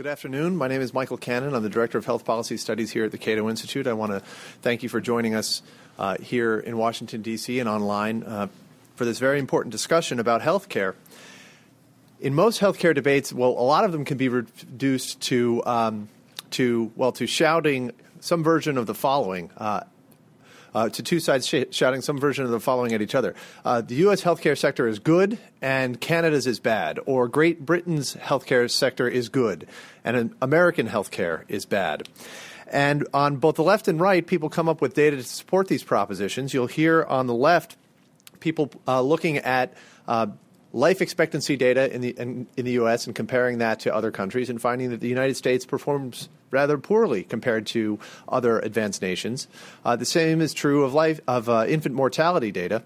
Good afternoon. My name is Michael Cannon. I'm the Director of Health Policy Studies here at the Cato Institute. I want to thank you for joining us uh, here in Washington, D.C. and online uh, for this very important discussion about health care. In most healthcare debates, well, a lot of them can be reduced to, um, to well, to shouting some version of the following. Uh, uh, to two sides sh- shouting some version of the following at each other. Uh, the U.S. healthcare sector is good, and Canada's is bad, or Great Britain's healthcare sector is good, and American healthcare is bad. And on both the left and right, people come up with data to support these propositions. You'll hear on the left people uh, looking at uh, life expectancy data in the in, in, the U.S. and comparing that to other countries, and finding that the United States performs rather poorly compared to other advanced nations. Uh, the same is true of life of uh, infant mortality data.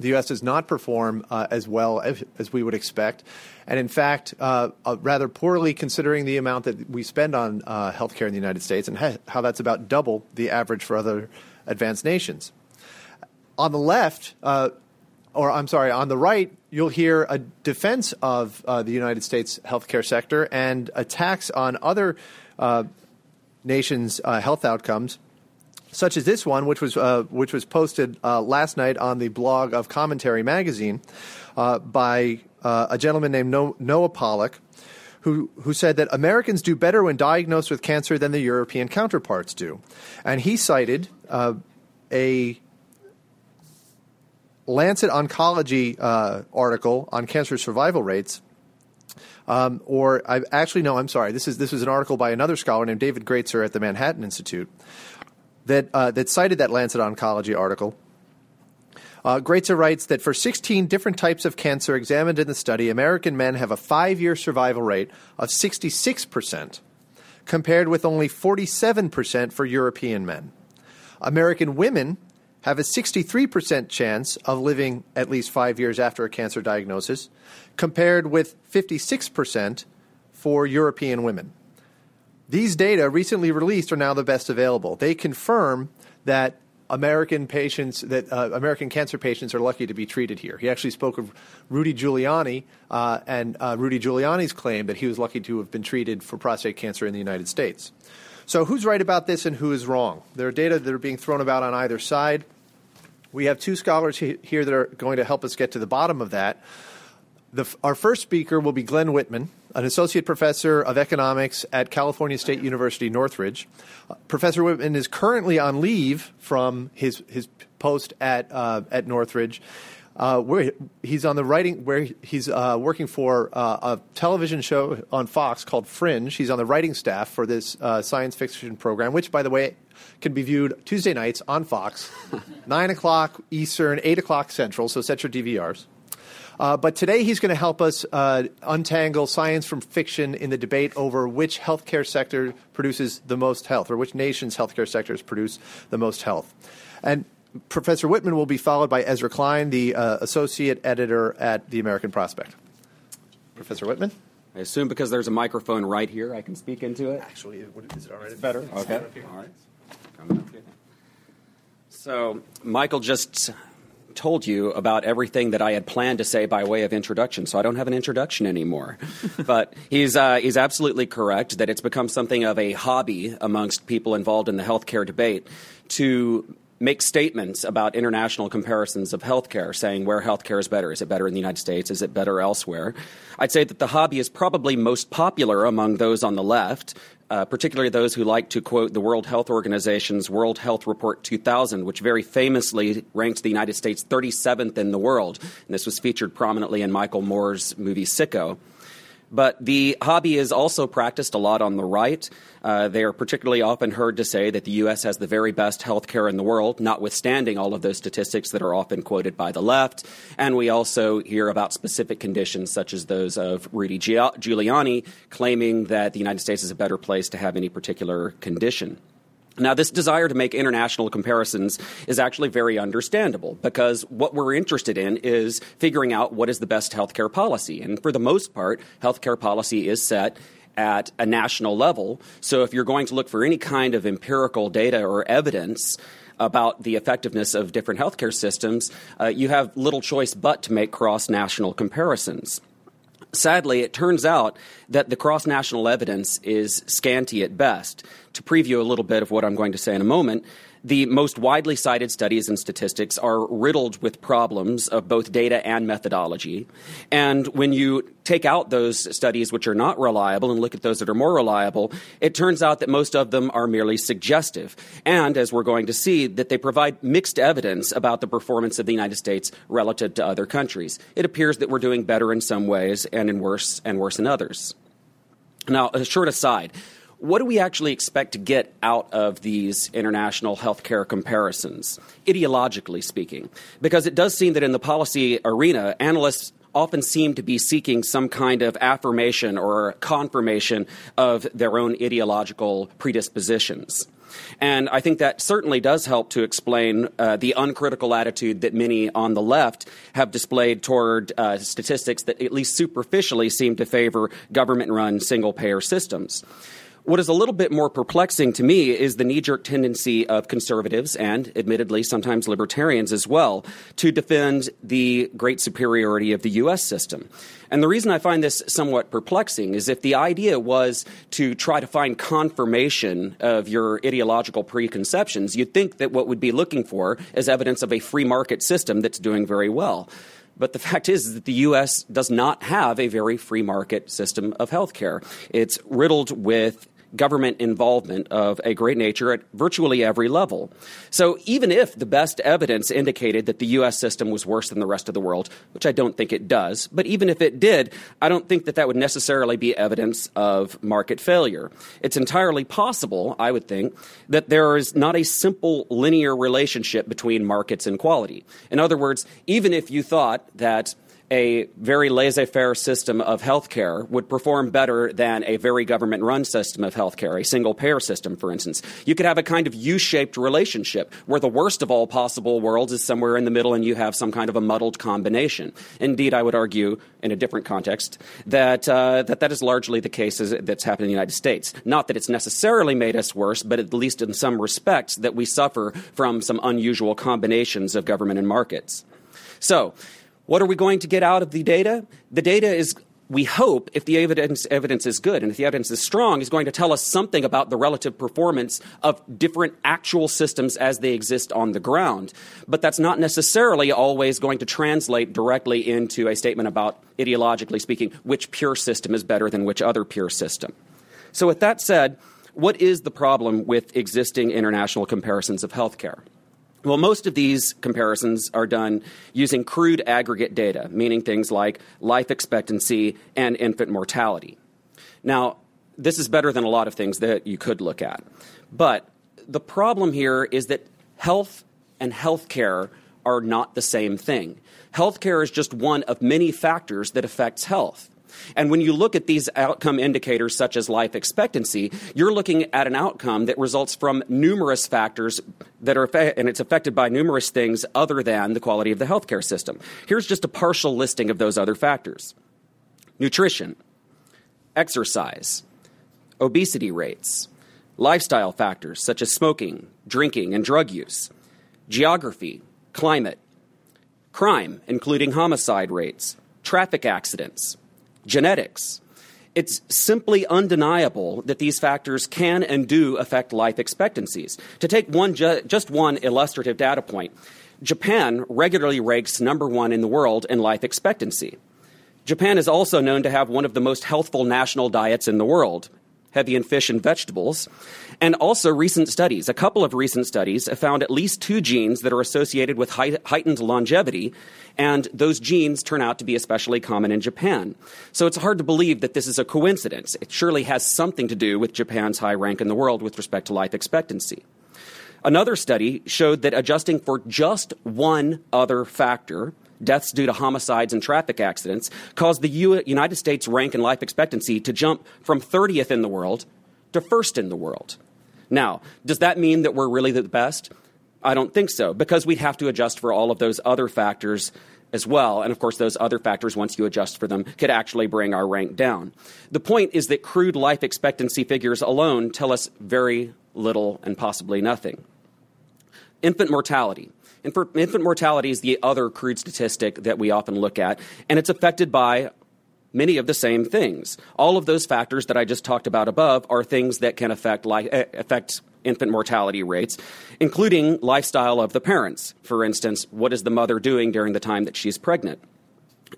The U.S. does not perform uh, as well as, as, we would expect, and in fact, uh, uh, rather poorly considering the amount that we spend on uh, healthcare in the United States and ha- how that's about double the average for other advanced nations. On the left, or I'm sorry, on the right, you'll hear a defense of uh, the United States healthcare sector and attacks on other uh, nations' uh, health outcomes, such as this one, which was uh, which was posted uh, last night on the blog of Commentary Magazine uh, by a gentleman named Noah Pollak, Who, who said that Americans do better when diagnosed with cancer than their European counterparts do. And he cited a Lancet Oncology uh, article on cancer survival rates. Um, or I actually no, I'm sorry. This is this was an article by another scholar named David Gratzer at the Manhattan Institute that uh, that cited that Lancet Oncology article. Uh, writes that for 16 different types of cancer examined in the study, American men have a five-year survival rate of 66 percent, compared with only 47 percent for European men. American women have a 63% chance of living at least five years after a cancer diagnosis, compared with 56% for European women. These data, recently released, are now the best available. They confirm that American patients, that uh, American cancer patients are lucky to be treated here. He actually spoke of Rudy Giuliani uh, and uh, Rudy Giuliani's claim that he was lucky to have been treated for prostate cancer in the United States. So, who's right about this and who is wrong? There are data that are being thrown about on either side. We have two scholars here that are going to help us get to the bottom of that. The, our first speaker will be Glen Whitman, an associate professor of economics at California State University, Northridge. Uh, professor Whitman is currently on leave from his, his post at, uh, at Northridge. Uh, where he's on the writing, where he's uh, working for uh, a television show on Fox called Fringe. He's on the writing staff for this uh, science fiction program, which, by the way, can be viewed Tuesday nights on Fox, 9 o'clock Eastern, 8 o'clock Central, so set your DVRs. Uh, but today he's going to help us uh, untangle science from fiction in the debate over which healthcare sector produces the most health, or which nation's healthcare sectors produce the most health. And Professor Whitman will be followed by Ezra Klein, the uh, associate editor at the American Prospect. Professor Whitman? I assume because there's a microphone right here, I can speak into it. Actually, is it already better? Okay. All right. So, Michael just told you about everything that I had planned to say by way of introduction, so I don't have an introduction anymore. but he's, uh, he's absolutely correct that it's become something of a hobby amongst people involved in the healthcare debate to make statements about international comparisons of healthcare, saying where healthcare is better. Is it better in the United States? Is it better elsewhere? I'd say that the hobby is probably most popular among those on the left, uh, particularly those who like to quote the World Health Organization's World Health Report 2000, which very famously ranked the United States 37th in the world. And this was featured prominently in Michael Moore's movie Sicko. But the hobby is also practiced a lot on the right. Uh, they are particularly often heard to say that the U.S. has the very best health care in the world, notwithstanding all of those statistics that are often quoted by the left. And we also hear about specific conditions, such as those of Rudy Giuliani, claiming that the United States is a better place to have any particular condition. Now, this desire to make international comparisons is actually very understandable because what we're interested in is figuring out what is the best healthcare policy. And for the most part, healthcare policy is set at a national level. So if you're going to look for any kind of empirical data or evidence, about the effectiveness of different healthcare systems, uh, you have little choice but to make cross national comparisons. Sadly, it turns out that the cross national evidence is scanty at best. To preview a little bit of what I'm going to say in a moment, the most widely cited studies and statistics are riddled with problems of both data and methodology. And when you take out those studies which are not reliable and look at those that are more reliable, it turns out that most of them are merely suggestive. And as we're going to see, that they provide mixed evidence about the performance of the United States relative to other countries. It appears that we're doing better in some ways and in worse and worse in others. Now, a short aside what do we actually expect to get out of these international healthcare comparisons, ideologically speaking? Because it does seem that in the policy arena, analysts often seem to be seeking some kind of affirmation or confirmation of their own ideological predispositions. And I think that certainly does help to explain uh, the uncritical attitude that many on the left have displayed toward uh, statistics that, at least superficially, seem to favor government run single payer systems. What is a little bit more perplexing to me is the knee jerk tendency of conservatives and, admittedly, sometimes libertarians as well, to defend the great superiority of the U.S. system. And the reason I find this somewhat perplexing is if the idea was to try to find confirmation of your ideological preconceptions, you'd think that what we'd be looking for is evidence of a free market system that's doing very well. But the fact is that the U.S. does not have a very free market system of healthcare. It's riddled with government involvement of a great nature at virtually every level. So even if the best evidence indicated that the U.S. system was worse than the rest of the world, which I don't think it does, but even if it did, I don't think that that would necessarily be evidence of market failure. It's entirely possible, I would think, that there is not a simple linear relationship between markets and quality. In other words, even if you thought that a very laissez faire system of healthcare would perform better than a very government run system of healthcare, a single payer system, for instance. You could have a kind of U shaped relationship where the worst of all possible worlds is somewhere in the middle and you have some kind of a muddled combination. Indeed, I would argue in a different context that uh, that, that is largely the case that's happened in the United States. Not that it's necessarily made us worse, but at least in some respects that we suffer from some unusual combinations of government and markets. So, what are we going to get out of the data? The data is we hope if the evidence, evidence is good and if the evidence is strong is going to tell us something about the relative performance of different actual systems as they exist on the ground. But that's not necessarily always going to translate directly into a statement about ideologically speaking which pure system is better than which other pure system. So with that said what is the problem with existing international comparisons of healthcare well, most of these comparisons are done using crude aggregate data, meaning things like life expectancy and infant mortality. Now, this is better than a lot of things that you could look at. But the problem here is that health and healthcare are not the same thing. Healthcare is just one of many factors that affects health. And when you look at these outcome indicators, such as life expectancy, you're looking at an outcome that results from numerous factors that are, and it's affected by numerous things other than the quality of the healthcare system. Here's just a partial listing of those other factors nutrition, exercise, obesity rates, lifestyle factors such as smoking, drinking, and drug use, geography, climate, crime, including homicide rates, traffic accidents, genetics. It's simply undeniable that these factors can and do affect life expectancies. To take one ju- just one illustrative data point, Japan regularly ranks number one in the world in life expectancy. Japan is also known to have one of the most healthful national diets in the world, heavy in fish and vegetables. And also, recent studies, a couple of recent studies, have found at least two genes that are associated with heightened longevity, and those genes turn out to be especially common in Japan. So it's hard to believe that this is a coincidence. It surely has something to do with Japan's high rank in the world with respect to life expectancy. Another study showed that adjusting for just one other factor, deaths due to homicides and traffic accidents caused the U- United States rank in life expectancy to jump from 30th in the world to first in the world. Now, does that mean that we're really the best? I don't think so, because we'd have to adjust for all of those other factors as well. And of course, those other factors, once you adjust for them, could actually bring our rank down. The point is that crude life expectancy figures alone tell us very little and possibly nothing. Infant mortality. Infant mortality is the other crude statistic that we often look at, and it's affected by many of the same things. All of those factors that I just talked about above are things that can affect, li- eh, affect infant mortality rates, including lifestyle of the parents. For instance, what is the mother doing during the time that she's pregnant?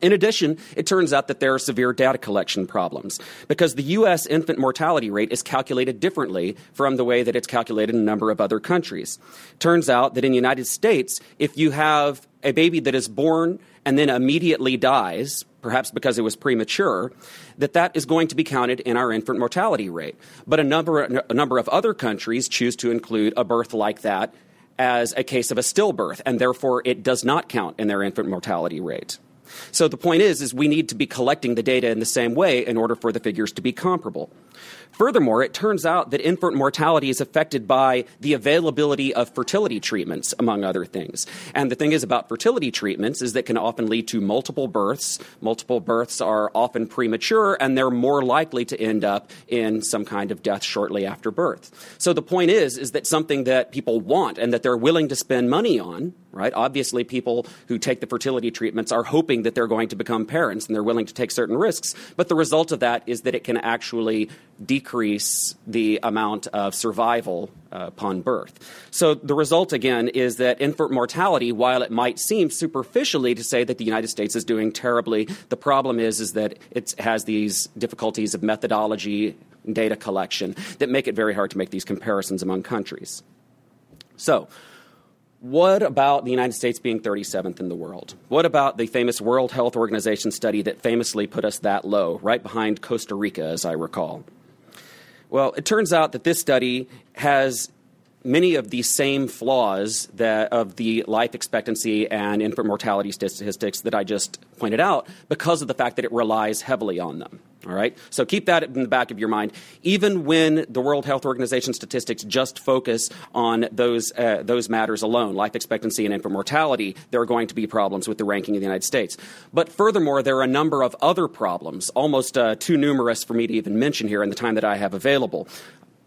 In addition, it turns out that there are severe data collection problems because the U.S. infant mortality rate is calculated differently from the way that it's calculated in a number of other countries. Turns out that in the United States, if you have a baby that is born and then immediately dies, perhaps because it was premature, that that is going to be counted in our infant mortality rate. But a number, a number of other countries choose to include a birth like that as a case of a stillbirth, and therefore it does not count in their infant mortality rate. So the point is, is we need to be collecting the data in the same way in order for the figures to be comparable. Furthermore, it turns out that infant mortality is affected by the availability of fertility treatments, among other things. And the thing is about fertility treatments is that can often lead to multiple births. Multiple births are often premature, and they're more likely to end up in some kind of death shortly after birth. So the point is, is that something that people want and that they're willing to spend money on, right? Obviously, people who take the fertility treatments are hoping that they're going to become parents and they're willing to take certain risks. But the result of that is that it can actually decrease the amount of survival uh, upon birth. So the result, again, is that infant mortality, while it might seem superficially to say that the United States is doing terribly, the problem is, is that it has these difficulties of methodology data collection that make it very hard to make these comparisons among countries. So, what about the United States being 37th in the world? What about the famous World Health Organization study that famously put us that low, right behind Costa Rica, as I recall? Well, it turns out that this study has many of the same flaws that of the life expectancy and infant mortality statistics that I just pointed out because of the fact that it relies heavily on them. All right? So keep that in the back of your mind. Even when the World Health Organization statistics just focus on those, uh, those matters alone, life expectancy and infant mortality, there are going to be problems with the ranking of the United States. But furthermore, there are a number of other problems, almost uh, too numerous for me to even mention here in the time that I have available.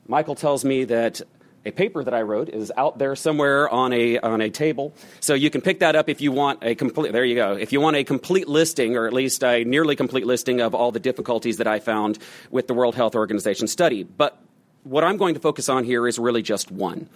Michael tells me that a paper that I wrote is out there somewhere on a on a table. So you can pick that up if you want a complete. There you go. If you want a complete listing, or at least a nearly complete listing of all the difficulties that I found with the World Health Organization study. But what I'm going to focus on here is really just one,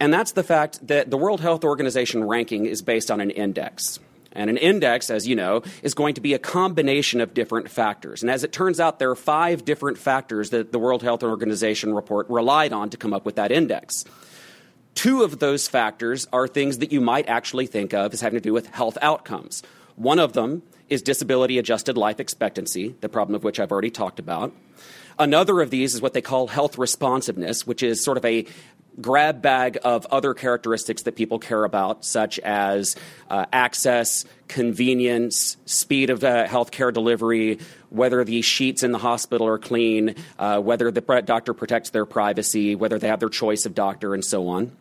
and that's the fact that the World Health Organization ranking is based on an index. And an index, as you know, is going to be a combination of different factors. And as it turns out, there are five different factors that the World Health Organization report relied on to come up with that index. Two of those factors are things that you might actually think of as having to do with health outcomes. One of them is disability adjusted life expectancy, the problem of which I've already talked about. Another of these is what they call health responsiveness, which is sort of a grab bag of other characteristics that people care about, such as uh, access, convenience, speed of uh, healthcare delivery, whether the sheets in the hospital are clean, uh, whether the doctor protects their privacy, whether they have their choice of doctor, and so on.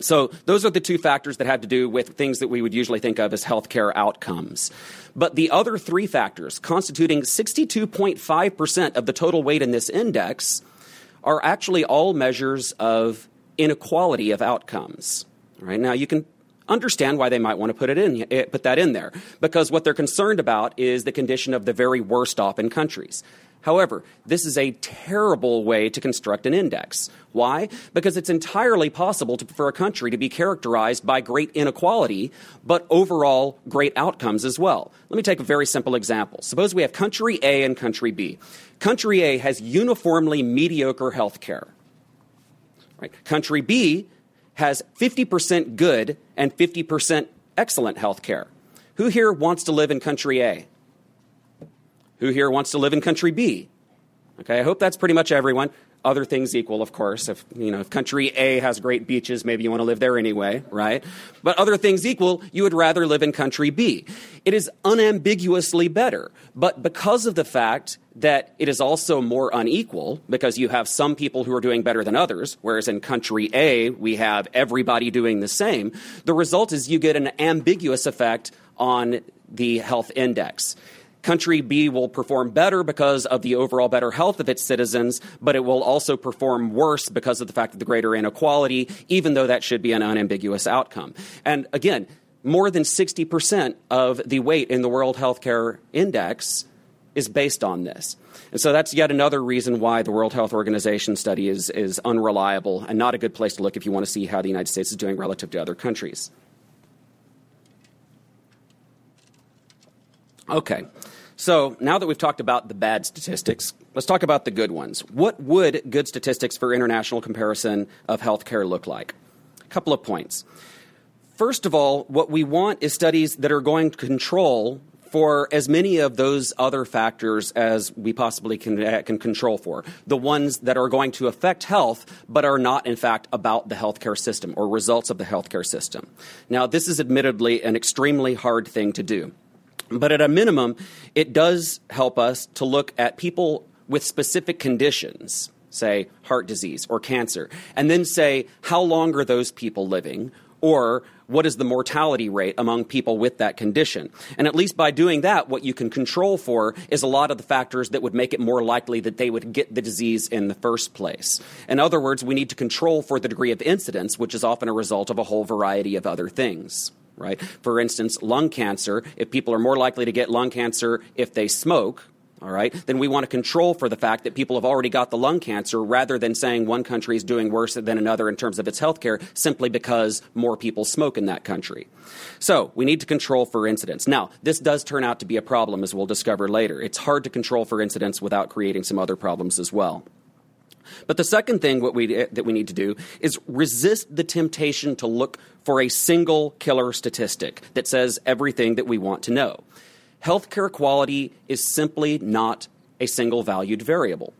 So, those are the two factors that have to do with things that we would usually think of as healthcare outcomes. But the other three factors, constituting 62.5% of the total weight in this index, are actually all measures of inequality of outcomes. Right now, you can understand why they might want to put it in, eh, put that in there, because what they're concerned about is the condition of the very worst off in countries. However, this is a terrible way to construct an index. Why? Because it's entirely possible to, for a country to be characterized by great inequality, but overall great outcomes as well. Let me take a very simple example. Suppose we have country A and country B. Country A has uniformly mediocre health care. Right? Country B has 50% good and 50% excellent health care. Who here wants to live in country A? Who here wants to live in country B? Okay, I hope that's pretty much everyone. Other things equal, of course. If you know, if country A has great beaches, maybe you want to live there anyway, right? But other things equal, you would rather live in country B. It is unambiguously better, but because of the fact that it is also more unequal because you have some people who are doing better than others, whereas in country A, we have everybody doing the same. The result is you get an ambiguous effect on the health index. Country B will perform better because of the overall better health of its citizens, but it will also perform worse because of the fact of the greater inequality, even though that should be an unambiguous outcome. And again, more than 60% of the weight in the World Healthcare Index is based on this. And so that's yet another reason why the World Health Organization study is, is unreliable and not a good place to look if you want to see how the United States is doing relative to other countries. Okay, so now that we've talked about the bad statistics, let's talk about the good ones. What would good statistics for international comparison of healthcare look like? A couple of points. First of all, what we want is studies that are going to control for as many of those other factors as we possibly can, uh, can control for. The ones that are going to affect health, but are not, in fact, about the healthcare system or results of the healthcare system. Now, this is admittedly an extremely hard thing to do. But at a minimum, it does help us to look at people with specific conditions, say heart disease or cancer, and then say how long are those people living? or what is the mortality rate among people with that condition. And at least by doing that, what you can control for is a lot of the factors that would make it more likely that they would get the disease in the first place. In other words, we need to control for the degree of incidence, which is often a result of a whole variety of other things right? For instance, lung cancer, if people are more likely to get lung cancer if they smoke, all right, then we want to control for the fact that people have already got the lung cancer rather than saying one country is doing worse than another in terms of its health care simply because more people smoke in that country. So we need to control for incidence. Now, this does turn out to be a problem, as we'll discover later. It's hard to control for incidence without creating some other problems as well. But the second thing we, that we need to do is resist the temptation to look for a single killer statistic that says everything that we want to know healthcare quality is simply not a single valued variable.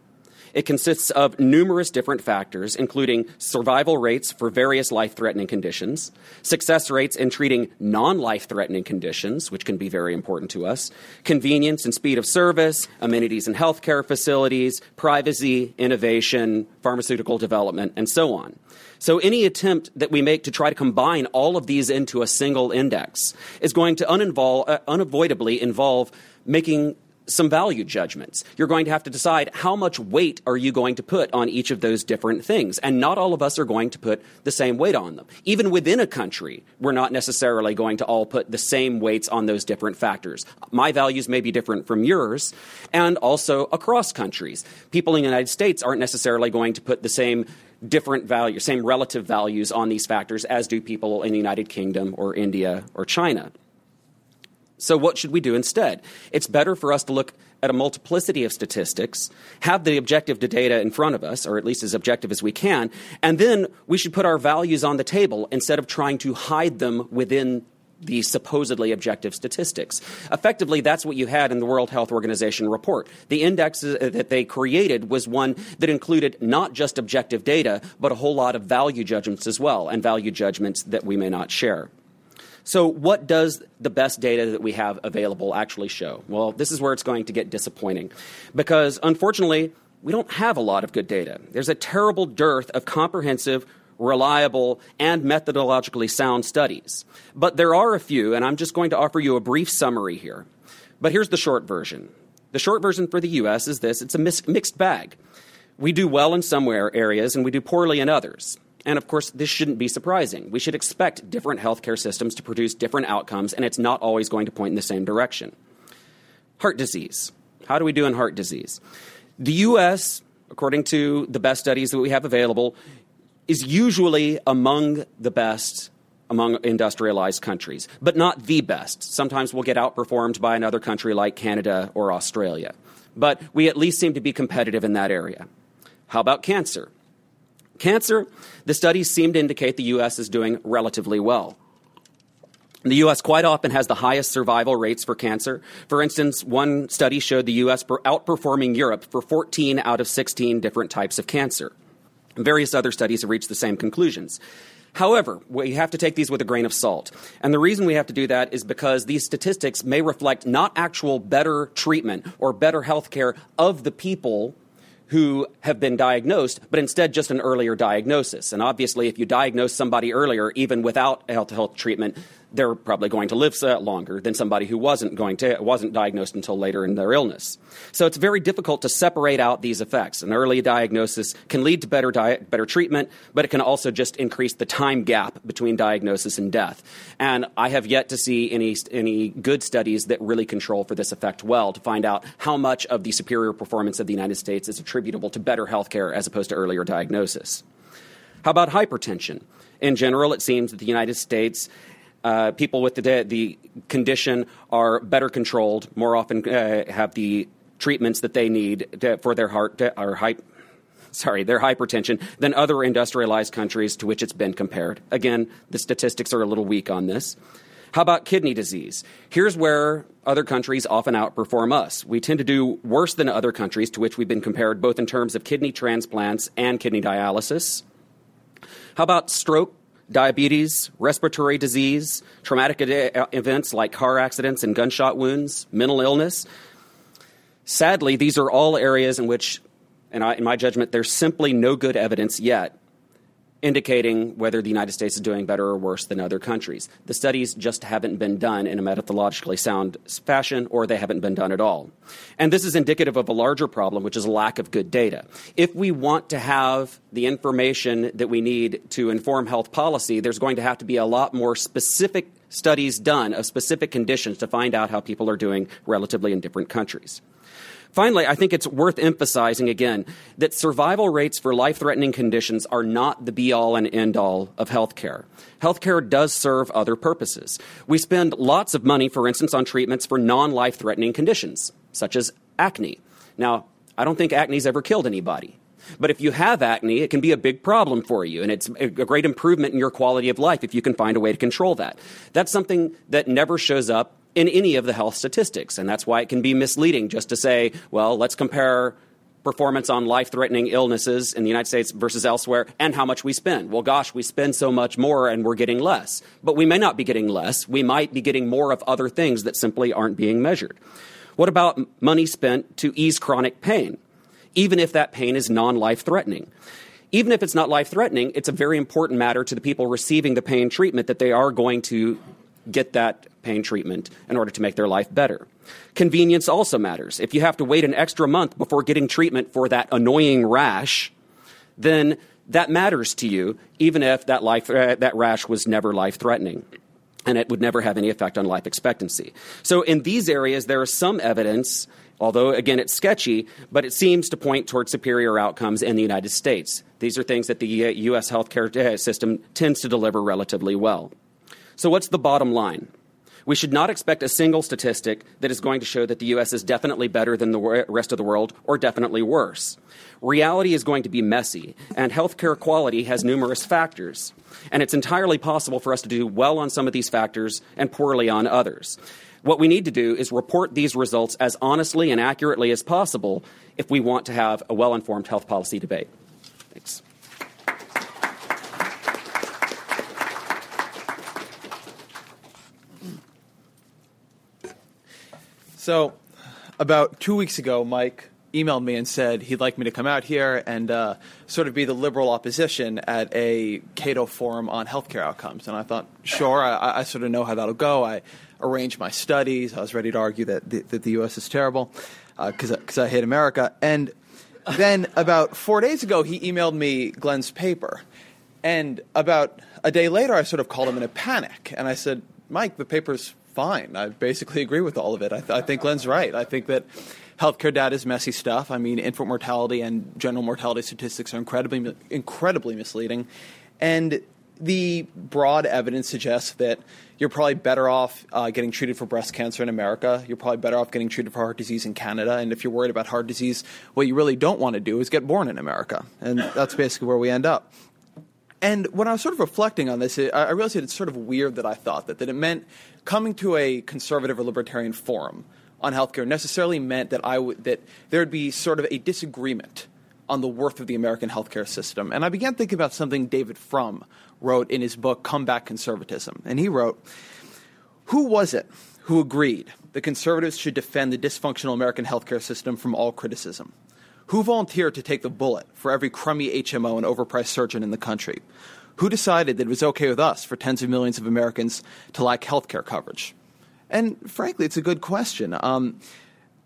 It consists of numerous different factors, including survival rates for various life threatening conditions, success rates in treating non life threatening conditions, which can be very important to us, convenience and speed of service, amenities and healthcare facilities, privacy, innovation, pharmaceutical development, and so on. So, any attempt that we make to try to combine all of these into a single index is going to uninvol- uh, unavoidably involve making some value judgments. You're going to have to decide how much weight are you going to put on each of those different things. And not all of us are going to put the same weight on them. Even within a country, we're not necessarily going to all put the same weights on those different factors. My values may be different from yours, and also across countries. People in the United States aren't necessarily going to put the same different value, same relative values on these factors as do people in the United Kingdom or India or China. So, what should we do instead? It's better for us to look at a multiplicity of statistics, have the objective data in front of us, or at least as objective as we can, and then we should put our values on the table instead of trying to hide them within the supposedly objective statistics. Effectively, that's what you had in the World Health Organization report. The index uh, that they created was one that included not just objective data, but a whole lot of value judgments as well, and value judgments that we may not share. So, what does the best data that we have available actually show? Well, this is where it's going to get disappointing because unfortunately, we don't have a lot of good data. There's a terrible dearth of comprehensive, reliable, and methodologically sound studies. But there are a few, and I'm just going to offer you a brief summary here. But here's the short version. The short version for the US is this it's a mixed bag. We do well in some areas and we do poorly in others. And of course, this shouldn't be surprising. We should expect different healthcare systems to produce different outcomes, and it's not always going to point in the same direction. Heart disease. How do we do in heart disease? The U.S., according to the best studies that we have available, is usually among the best among industrialized countries, but not the best. Sometimes we'll get outperformed by another country like Canada or Australia. But we at least seem to be competitive in that area. How about cancer? Cancer, the studies seem to indicate the U.S. is doing relatively well. The U.S. quite often has the highest survival rates for cancer. For instance, one study showed the U.S. outperforming Europe for 14 out of 16 different types of cancer. Various other studies have reached the same conclusions. However, we have to take these with a grain of salt. And the reason we have to do that is because these statistics may reflect not actual better treatment or better health care of the people who have been diagnosed, but instead just an earlier diagnosis. And obviously, if you diagnose somebody earlier, even without health health treatment, they're probably going to live longer than somebody who wasn't going to wasn't diagnosed until later in their illness. So it's very difficult to separate out these effects. An early diagnosis can lead to better diet, better treatment, but it can also just increase the time gap between diagnosis and death. And I have yet to see any any good studies that really control for this effect well to find out how much of the superior performance of the United States is attributable to better health care as opposed to earlier diagnosis. How about hypertension? In general, it seems that the United States uh, people with the, the condition are better controlled, more often uh, have the treatments that they need to, for their heart or hype, sorry, their hypertension than other industrialized countries to which it's been compared. Again, the statistics are a little weak on this. How about kidney disease? Here's where other countries often outperform us. We tend to do worse than other countries to which we've been compared both in terms of kidney transplants and kidney dialysis. How about stroke, diabetes, respiratory disease, traumatic events like car accidents and gunshot wounds, mental illness. Sadly, these are all areas in which, and I in my judgment, there's simply no good evidence yet indicating whether the United States is doing better or worse than other countries. The studies just haven't been done in a methodologically sound fashion, or they haven't been done at all. And this is indicative of a larger problem, which is a lack of good data. If we want to have the information that we need to inform health policy, there's going to have to be a lot more specific studies done of specific conditions to find out how people are doing relatively in different countries. Finally, I think it's worth emphasizing again that survival rates for life threatening conditions are not the be all and end all of healthcare. Healthcare does serve other purposes. We spend lots of money, for instance, on treatments for non life threatening conditions, such as acne. Now, I don't think acne's ever killed anybody. But if you have acne, it can be a big problem for you, and it's a great improvement in your quality of life if you can find a way to control that. That's something that never shows up in any of the health statistics. And that's why it can be misleading just to say, well, let's compare performance on life threatening illnesses in the United States versus elsewhere and how much we spend. Well, gosh, we spend so much more and we're getting less. But we may not be getting less. We might be getting more of other things that simply aren't being measured. What about money spent to ease chronic pain, even if that pain is non life threatening? Even if it's not life threatening, it's a very important matter to the people receiving the pain treatment that they are going to get that pain treatment in order to make their life better. Convenience also matters. If you have to wait an extra month before getting treatment for that annoying rash, then that matters to you, even if that, life, uh, that rash was never life threatening and it would never have any effect on life expectancy. So, in these areas, there is some evidence, although again it's sketchy, but it seems to point towards superior outcomes in the United States. These are things that the U.S. Uh, healthcare uh, system tends to deliver relatively well. So, what's the bottom line? We should not expect a single statistic that is going to show that the U.S. is definitely better than the rest of the world or definitely worse. Reality is going to be messy, and healthcare quality has numerous factors. And it's entirely possible for us to do well on some of these factors and poorly on others. What we need to do is report these results as honestly and accurately as possible if we want to have a well informed health policy debate. Thanks. So, about two weeks ago, Mike emailed me and said he'd like me to come out here and uh, sort of be the liberal opposition at a Cato forum on healthcare outcomes. And I thought, sure, I, I sort of know how that'll go. I arranged my studies. I was ready to argue that the, that the U.S. is terrible because uh, I hate America. And then about four days ago, he emailed me Glen's paper. And about a day later, I sort of called him in a panic. And I said, Mike, the paper's fine. I basically agree with all of it. I, th- I think Glen's right. I think that healthcare data is messy stuff. I mean, infant mortality and general mortality statistics are incredibly, incredibly misleading. And the broad evidence suggests that you're probably better off uh, getting treated for breast cancer in America. You're probably better off getting treated for heart disease in Canada. And if you're worried about heart disease, what you really don't want to do is get born in America. And that's basically where we end up. And when I was sort of reflecting on this, I realized that it's sort of weird that I thought that, that it meant coming to a conservative or libertarian forum on healthcare necessarily meant that I that there would be sort of a disagreement on the worth of the American healthcare system. And I began thinking about something David Frum wrote in his book Comeback Conservatism. And he wrote, "Who was it who agreed that conservatives should defend the dysfunctional American healthcare system from all criticism? Who volunteered to take the bullet for every crummy HMO and overpriced surgeon in the country? Who decided that it was okay with us for tens of millions of Americans to lack health care coverage? And frankly, it's a good question. Um,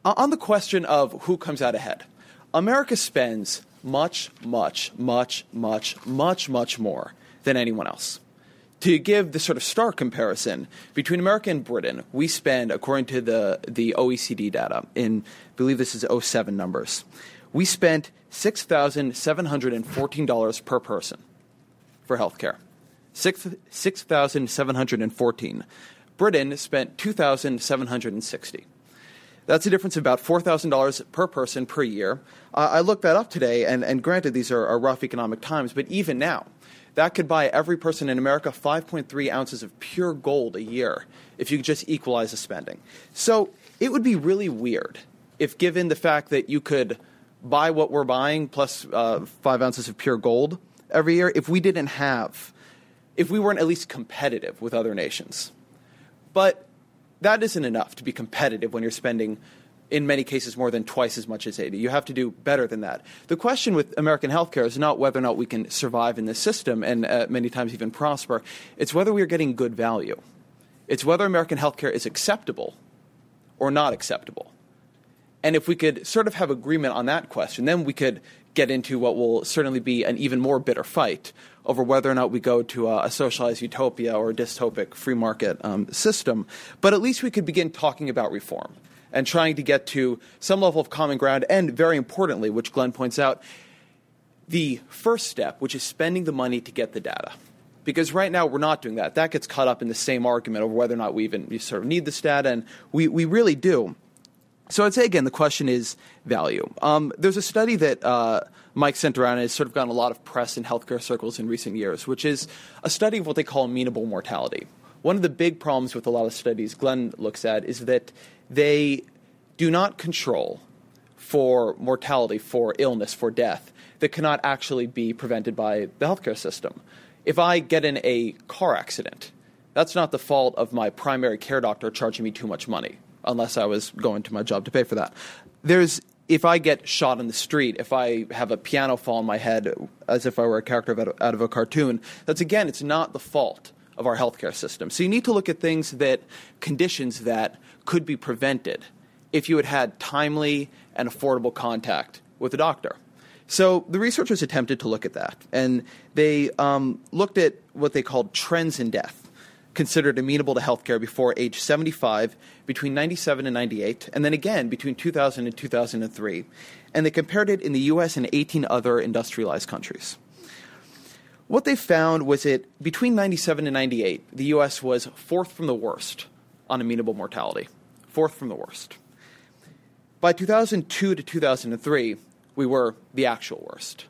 on the question of who comes out ahead, America spends much, much, much, much, much, much more than anyone else. To give the sort of stark comparison between America and Britain, we spend, according to the, the OECD data, in I believe this is 07 numbers, we spent $6,714 per person for healthcare. Six, 6,714. Britain spent 2,760. That's a difference of about $4,000 per person per year. Uh, I looked that up today, and, and granted, these are, are rough economic times, but even now, that could buy every person in America 5.3 ounces of pure gold a year if you could just equalize the spending. So it would be really weird if, given the fact that you could buy what we're buying plus uh, five ounces of pure gold every year, if we didn't have, if we weren't at least competitive with other nations. But that isn't enough to be competitive when you're spending in many cases more than twice as much as 80. You have to do better than that. The question with American healthcare is not whether or not we can survive in this system and uh, many times even prosper. It's whether we are getting good value. It's whether American healthcare is acceptable or not acceptable. And if we could sort of have agreement on that question, then we could get into what will certainly be an even more bitter fight over whether or not we go to a, socialized utopia or a dystopic free market um, system. But at least we could begin talking about reform and trying to get to some level of common ground. And very importantly, which Glen points out, the first step, which is spending the money to get the data. Because right now we're not doing that. That gets caught up in the same argument over whether or not we even sort of need this data, and we, we really do. So I'd say again, the question is value. Um, there's a study that uh, Mike sent around and has sort of gotten a lot of press in healthcare circles in recent years, which is a study of what they call amenable mortality. One of the big problems with a lot of studies Glen looks at is that they do not control for mortality, for illness, for death that cannot actually be prevented by the healthcare system. If I get in a car accident, that's not the fault of my primary care doctor charging me too much money, unless I was going to my job to pay for that. There's if I get shot in the street, if I have a piano fall on my head as if I were a character out of a cartoon, that's again, it's not the fault of our healthcare system. So you need to look at things that, conditions that could be prevented if you had had timely and affordable contact with a doctor. So the researchers attempted to look at that, and they um, looked at what they called trends in death, considered amenable to healthcare before age 75, between 97 and 98, and then again between 2000 and 2003. And they compared it in the US and 18 other industrialized countries. What they found was that between 97 and 98, the US was fourth from the worst on amenable mortality. Fourth from the worst. By 2002 to 2003, we were the actual worst.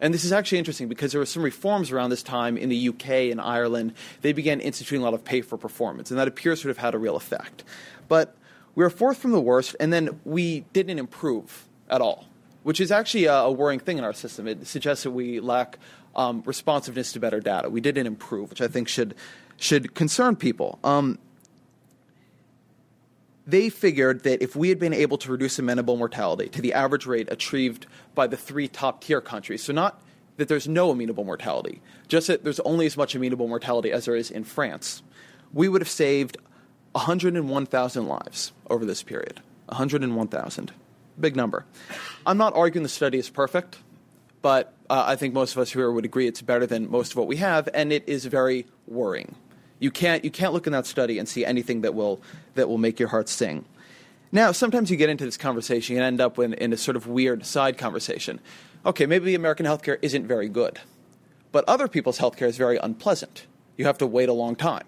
And this is actually interesting because there were some reforms around this time in the UK and Ireland. They began instituting a lot of pay for performance, and that appears to have had a real effect. But we were fourth from the worst, and then we didn't improve at all, which is actually a, a worrying thing in our system. It suggests that we lack um, responsiveness to better data. We didn't improve, which I think should should concern people. Um, they figured that if we had been able to reduce amenable mortality to the average rate achieved by the three top tier countries, so not that there's no amenable mortality, just that there's only as much amenable mortality as there is in France, we would have saved 101,000 lives over this period. 101,000. Big number. I'm not arguing the study is perfect, but uh, I think most of us here would agree it's better than most of what we have, and it is very worrying. You can't, you can't look in that study and see anything that will, that will make your heart sing. Now, sometimes you get into this conversation and end up in, in a sort of weird side conversation. Okay, maybe American healthcare isn't very good, but other people's healthcare is very unpleasant. You have to wait a long time.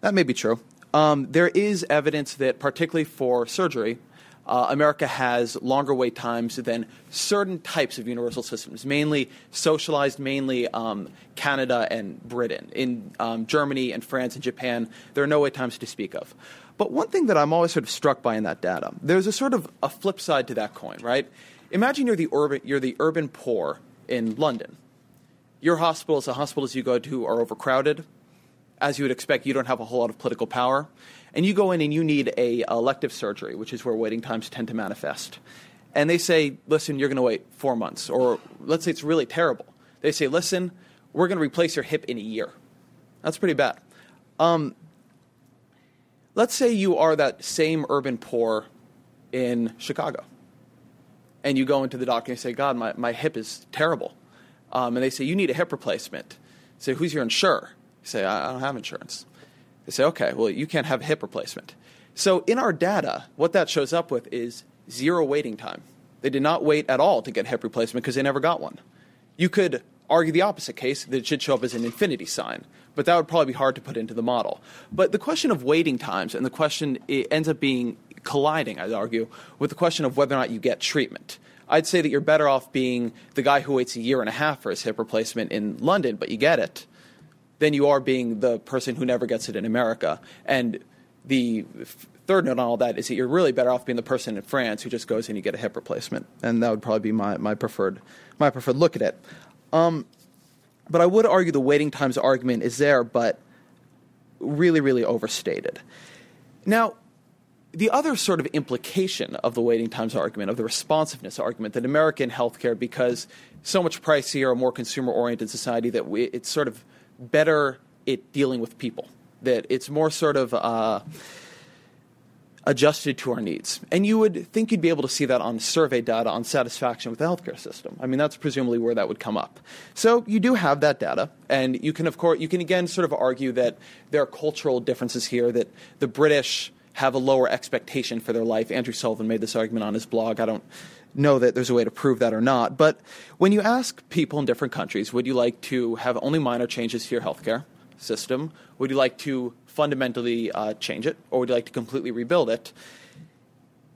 That may be true. Um, there is evidence that, particularly for surgery, uh, America has longer wait times than certain types of universal systems, mainly socialized, mainly um, Canada and Britain. In um, Germany and France and Japan, there are no wait times to speak of. But one thing that I'm always sort of struck by in that data, there's a sort of a flip side to that coin, right? Imagine you're the urban, you're the urban poor in London. Your hospitals, the hospitals you go to, are overcrowded. As you would expect, you don't have a whole lot of political power and you go in and you need a elective surgery, which is where waiting times tend to manifest. And they say, listen, you're going to wait four months, or let's say it's really terrible. They say, listen, we're going to replace your hip in a year. That's pretty bad. Um, let's say you are that same urban poor in Chicago, and you go into the doctor and you say, God, my, my hip is terrible. Um, and they say, You need a hip replacement. Say, Who's your insurer? You say, I, don't have insurance. They say, Okay, well, you can't have hip replacement. So in our data, what that shows up with is zero waiting time. They did not wait at all to get hip replacement because they never got one. You could argue the opposite case that it should show up as an infinity sign, but that would probably be hard to put into the model. But the question of waiting times and the question it ends up being colliding, I'd argue, with the question of whether or not you get treatment. I'd say that you're better off being the guy who waits a year and a half for his hip replacement in London, but you get it, than you are being the person who never gets it in America. And the third note on all that is that you're really better off being the person in France who just goes and you get a hip replacement, and that would probably be my, my preferred my preferred look at it. Um, but I would argue the waiting times argument is there, but really, really overstated. Now, the other sort of implication of the waiting times argument, of the responsiveness argument, that American healthcare, because so much pricier, a more consumer oriented society, that we, it's sort of better at dealing with people, that it's more sort of. Uh, adjusted to our needs. And you would think you'd be able to see that on survey data on satisfaction with the healthcare system. I mean, that's presumably where that would come up. So you do have that data, and you can, of course, you can again sort of argue that there are cultural differences here, that the British have a lower expectation for their life. Andrew Sullivan made this argument on his blog. I don't know that there's a way to prove that or not. But when you ask people in different countries, would you like to have only minor changes to your healthcare system? Would you like to fundamentally uh, change it, or would you like to completely rebuild it?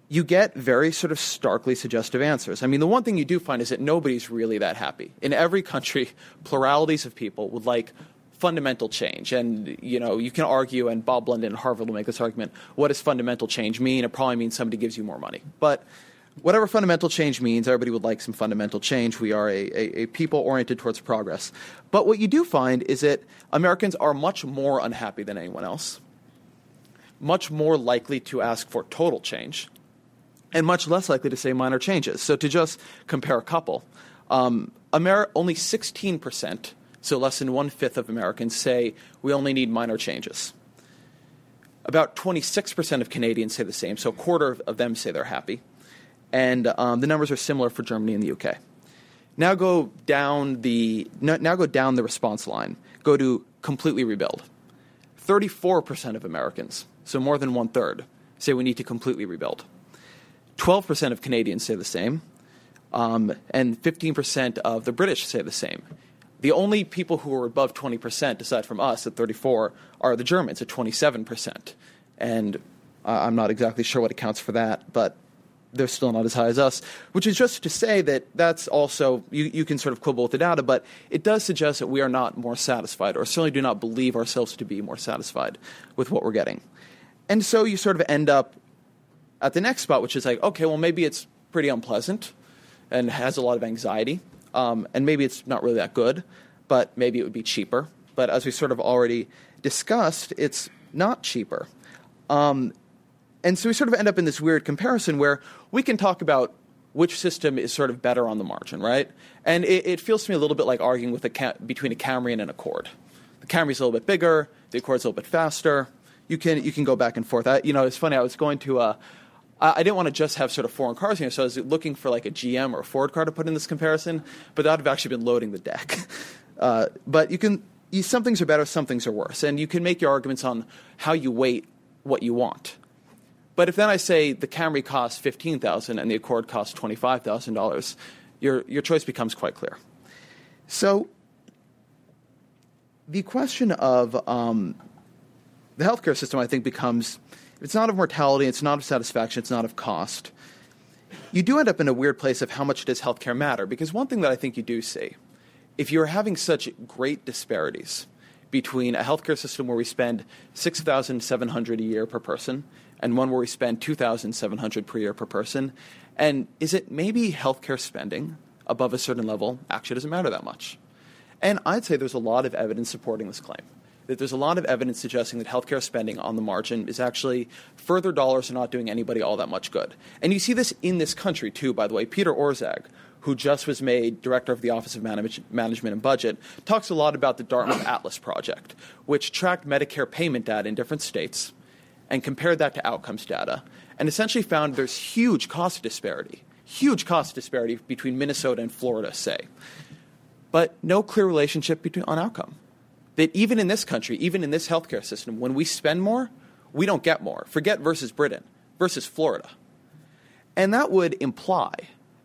You get very sort of starkly suggestive answers. I mean, the one thing you do find is that nobody's really that happy. In every country, pluralities of people would like fundamental change. And, you know, you can argue, and Bob Blendon and Harvard will make this argument what does fundamental change mean? It probably means somebody gives you more money. But whatever fundamental change means, everybody would like some fundamental change. We are a, a, a people oriented towards progress. But what you do find is that Americans are much more unhappy than anyone else, much more likely to ask for total change, and much less likely to say minor changes. So to just compare a couple, um, Amer- only 16%, so less than one fifth of Americans, say we only need minor changes. About 26% of Canadians say the same, so a quarter of them say they're happy and um, the numbers are similar for Germany and the UK. Now go down the now go down the response line. Go to completely rebuild. Thirty-four percent of Americans, so more than one third, say we need to completely rebuild. Twelve percent of Canadians say the same, um, and fifteen percent of the British say the same. The only people who are above twenty percent, aside from us at thirty-four, are the Germans at twenty-seven percent, and uh, I'm not exactly sure what accounts for that, but they're still not as high as us, which is just to say that that's also, you, you can sort of quibble with the data, but it does suggest that we are not more satisfied, or certainly do not believe ourselves to be more satisfied with what we're getting. And so you sort of end up at the next spot, which is like, okay, well, maybe it's pretty unpleasant and has a lot of anxiety, um, and maybe it's not really that good, but maybe it would be cheaper. But as we sort of already discussed, it's not cheaper. Um, and so we sort of end up in this weird comparison where we can talk about which system is sort of better on the margin, right? And it, it feels to me a little bit like arguing with a between a Camry and an Accord. The Camry's a little bit bigger, the Accord's a little bit faster. You can you can go back and forth. I, you know, it's funny. I was going to. Uh, I didn't want to just have sort of foreign cars here, so I was looking for like a GM or a Ford car to put in this comparison, but that would have actually been loading the deck. Uh, but you can, you, some things are better, some things are worse, and you can make your arguments on how you weight what you want. But if then I say the Camry costs fifteen thousand and the Accord costs twenty five thousand dollars, your your choice becomes quite clear. So the question of um, the healthcare system, I think, becomes it's not of mortality, it's not of satisfaction, it's not of cost. You do end up in a weird place of how much does healthcare matter? Because one thing that I think you do see, if you're having such great disparities between a healthcare system where we spend six thousand seven hundred a year per person and one where we spend 2700 per year per person. And is it maybe healthcare spending above a certain level actually doesn't matter that much? And i'd say there's a lot of evidence supporting this claim. That there's a lot of evidence suggesting that healthcare spending on the margin is actually further dollars are not doing anybody all that much good. And you see this in this country too by the way. Peter orszag who just was made director of the Office of Management and Budget, talks a lot about the Dartmouth Atlas Project, which tracked Medicare payment data in different states and compared that to outcomes data, and essentially found there's huge cost disparity, huge cost disparity between Minnesota and Florida, say, but no clear relationship between, on outcome. That even in this country, even in this healthcare system, when we spend more, we don't get more. Forget versus Britain, versus Florida. And that would imply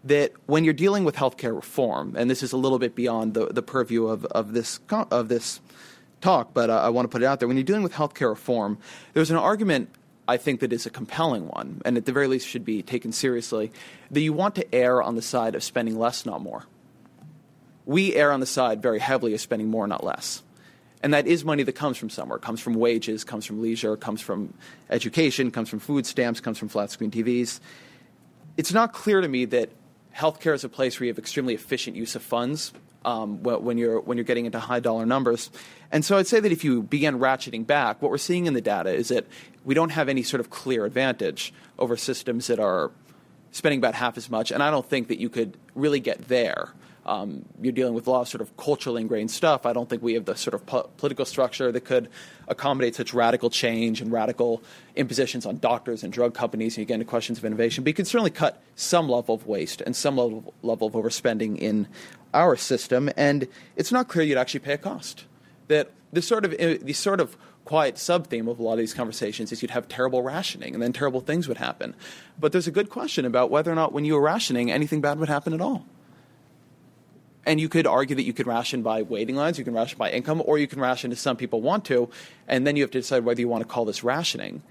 that when you're dealing with healthcare reform, and this is a little bit beyond the, the purview of, of, this, of this talk, but uh, I want to put it out there. When you're dealing with healthcare reform, there's an argument I think that is a compelling one, and at the very least should be taken seriously, that you want to err on the side of spending less, not more. We err on the side very heavily of spending more, not less. And that is money that comes from somewhere. It comes from wages, comes from leisure, comes from education, comes from food stamps, comes from flat screen TVs. It's not clear to me that healthcare is a place where you have extremely efficient use of funds um, when you're when you're getting into high dollar numbers. And so I'd say that if you begin ratcheting back, what we're seeing in the data is that we don't have any sort of clear advantage over systems that are spending about half as much. And I don't think that you could really get there um, you're dealing with a lot of sort of culturally ingrained stuff. I don't think we have the sort of po- political structure that could accommodate such radical change and radical impositions on doctors and drug companies. And you get into questions of innovation, but you can certainly cut some level of waste and some level, level of overspending in our system. And it's not clear you'd actually pay a cost. That this sort of the sort of quiet sub theme of a lot of these conversations is you'd have terrible rationing and then terrible things would happen. But there's a good question about whether or not when you were rationing anything bad would happen at all. And you could argue that you could ration by waiting lines, you can ration by income, or you can ration as some people want to, and then you have to decide whether you want to call this rationing.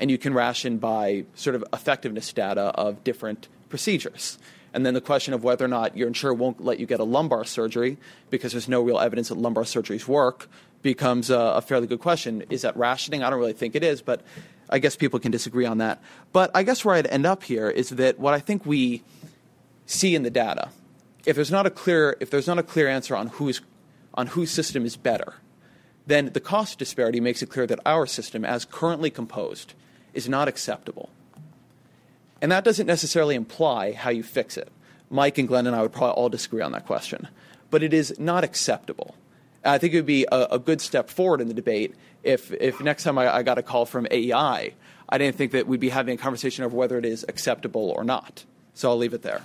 And you can ration by sort of effectiveness data of different procedures. And then the question of whether or not your insurer won't let you get a lumbar surgery because there's no real evidence that lumbar surgeries work becomes a, a fairly good question. Is that rationing? I don't really think it is, but I guess people can disagree on that. But I guess where I'd end up here is that what I think we see in the data if there's not a clear if there's not a clear answer on who's on whose system is better, then the cost disparity makes it clear that our system, as currently composed, is not acceptable. And that doesn't necessarily imply how you fix it. Mike and Glen and I would probably all disagree on that question. But it is not acceptable. I think it would be a, a good step forward in the debate if, if next time I, I got a call from AEI, I didn't think that we'd be having a conversation over whether it is acceptable or not. So I'll leave it there.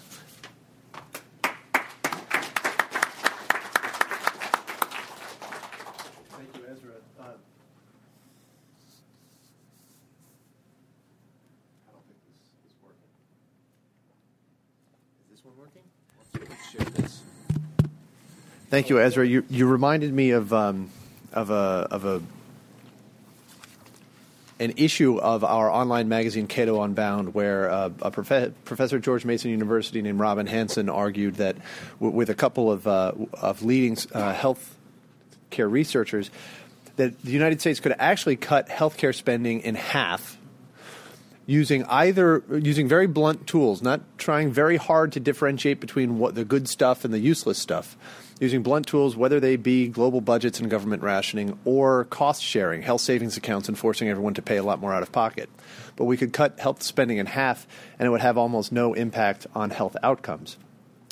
Thank you, Ezra. You, you reminded me of um, of a of a an issue of our online magazine Cato Unbound, where uh, a prof- professor at George Mason University named Robin Hanson argued that w- with a couple of uh, of leading uh, health care researchers, that the United States could actually cut healthcare spending in half using either using very blunt tools, not trying very hard to differentiate between what the good stuff and the useless stuff using blunt tools, whether they be global budgets and government rationing or cost sharing, health savings accounts, and forcing everyone to pay a lot more out of pocket. But we could cut health spending in half, and it would have almost no impact on health outcomes.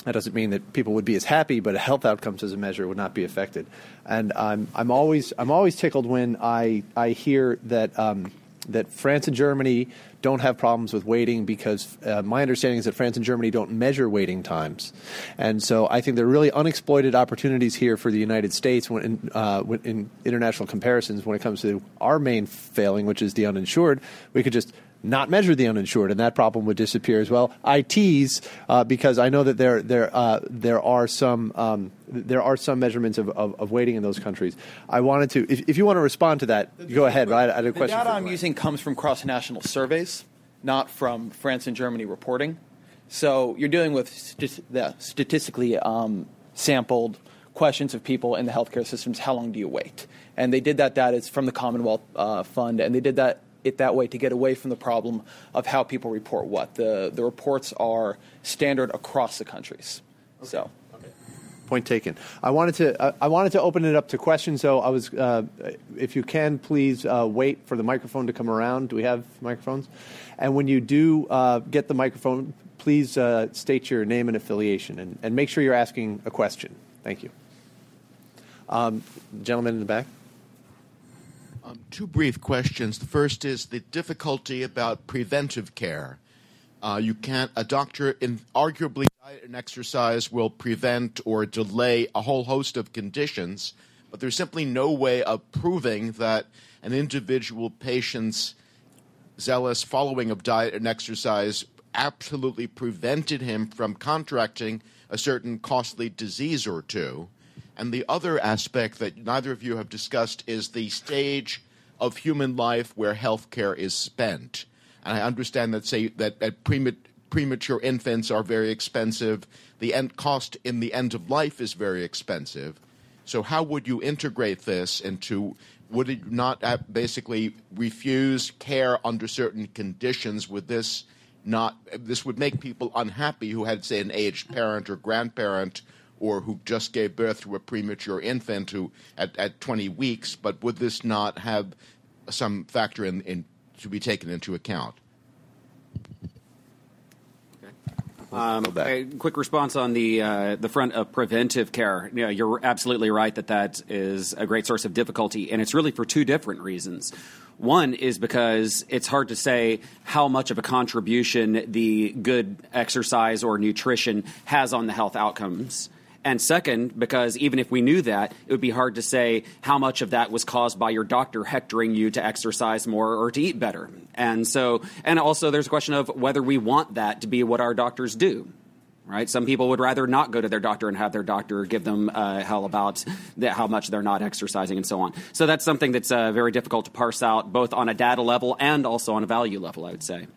That doesn't mean that people would be as happy, but health outcomes as a measure would not be affected. And I'm, I'm always I'm always tickled when I I hear that um, that France and Germany don't have problems with waiting because uh, my understanding is that France and Germany don't measure waiting times, and so I think there are really unexploited opportunities here for the United States when in, uh, in international comparisons when it comes to our main failing, which is the uninsured. We could just not measure the uninsured, and that problem would disappear as well. ITs, uh, because I know that there there uh, there are some um, there are some measurements of, of, of, waiting in those countries. I wanted to, if, if you want to respond to that, go ahead. I, I had a question. The data I'm using comes from cross national surveys, not from France and Germany reporting. So you're dealing with st- the statistically um, sampled questions of people in the healthcare systems. How long do you wait? And they did that data. It's from the Commonwealth uh, Fund, and they did that it that way to get away from the problem of how people report what. The, the reports are standard across the countries. Okay. So. Point taken. I wanted to uh, I wanted to open it up to questions. though. I was, uh, if you can, please uh, wait for the microphone to come around. Do we have microphones? And when you do uh, get the microphone, please uh, state your name and affiliation, and, and make sure you're asking a question. Thank you. Um, gentleman in the back. Um, two brief questions. The first is the difficulty about preventive care. Uh, you can't, a doctor, in arguably diet and exercise will prevent or delay a whole host of conditions, but there's simply no way of proving that an individual patient's zealous following of diet and exercise absolutely prevented him from contracting a certain costly disease or two. And the other aspect that neither of you have discussed is the stage of human life where healthcare is spent. And I understand that say that, premature infants are very expensive. The end cost in the end of life is very expensive. So how would you integrate this into would it not uh, basically refuse care under certain conditions? Would this not this would make people unhappy who had say an aged parent or grandparent or who just gave birth to a premature infant who at, at 20 weeks, but would this not have some factor in, in to be taken into account? Um, a quick response on the uh, the front of preventive care. You know, you're absolutely right that that is a great source of difficulty, and it's really for two different reasons. One is because it's hard to say how much of a contribution the good exercise or nutrition has on the health outcomes. And second, because even if we knew that, it would be hard to say how much of that was caused by your doctor hectoring you to exercise more or to eat better. And so, and also there's a question of whether we want that to be what our doctors do. Right? Some people would rather not go to their doctor and have their doctor give them uh, hell about the, how much they're not exercising and so on. So that's something that's uh, very difficult to parse out, both on a data level and also on a value level, I would say.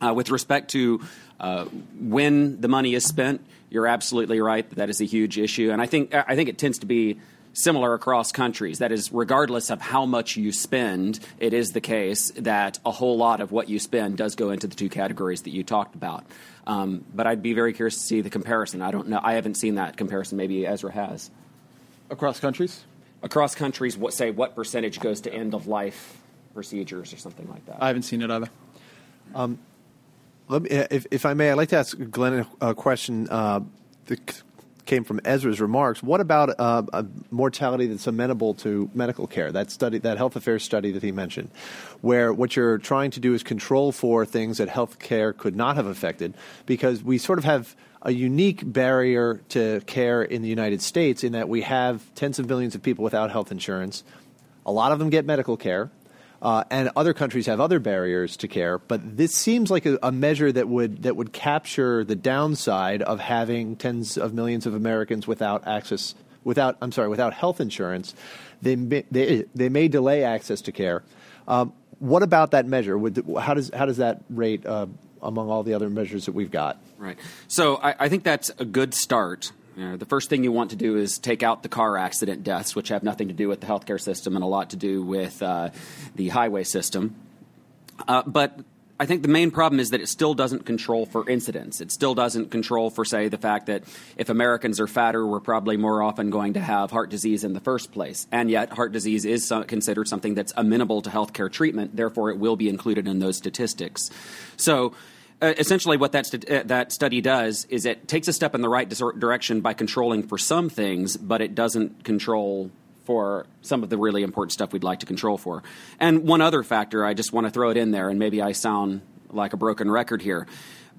Uh, with respect to uh, when the money is spent, you're absolutely right that that is a huge issue, and I think I think it tends to be similar across countries. That is, regardless of how much you spend, it is the case that a whole lot of what you spend does go into the two categories that you talked about. Um, but I'd be very curious to see the comparison. I don't know. I haven't seen that comparison. Maybe Ezra has. Across countries? Across countries, what say what percentage goes to end of life procedures or something like that? I haven't seen it either. Um, let me, if, if I may, I'd like to ask Glen a question uh, that came from Ezra's remarks. What about uh, a mortality that's amenable to medical care? That study, that health affairs study that he mentioned, where what you're trying to do is control for things that health care could not have affected, because we sort of have a unique barrier to care in the United States in that we have tens of millions of people without health insurance. A lot of them get medical care. Uh, and other countries have other barriers to care, but this seems like a, a, measure that would that would capture the downside of having tens of millions of Americans without access, without I'm sorry, without health insurance. They may, they, they may delay access to care. Um, what about that measure? Would, how does how does that rate uh, among all the other measures that we've got? Right. So I, I think that's a good start. You know, the first thing you want to do is take out the car accident deaths, which have nothing to do with the healthcare system and a lot to do with uh, the highway system. Uh, but I think the main problem is that it still doesn't control for incidence. It still doesn't control for, say, the fact that if Americans are fatter, we're probably more often going to have heart disease in the first place. And yet, heart disease is considered something that's amenable to healthcare treatment. Therefore, it will be included in those statistics. So, uh, essentially, what that, st- uh, that study does is it takes a step in the right dis- direction by controlling for some things, but it doesn't control for some of the really important stuff we'd like to control for. And one other factor, I just want to throw it in there, and maybe I sound like a broken record here,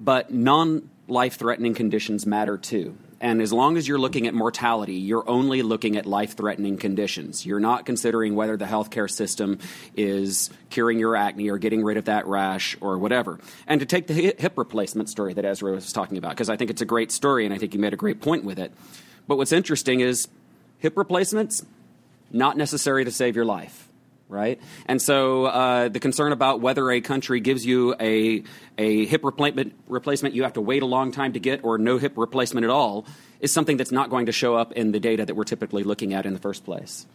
but non life threatening conditions matter too. And as long as you're looking at mortality, you're only looking at life threatening conditions. You're not considering whether the healthcare system is curing your acne or getting rid of that rash or whatever. And to take the hip replacement story that Ezra was talking about, because I think it's a great story and I think you made a great point with it. But what's interesting is hip replacements, not necessary to save your life right? And so uh, the concern about whether a country gives you a, a hip replacement, replacement you have to wait a long time to get or no hip replacement at all is something that's not going to show up in the data that we're typically looking at in the first place.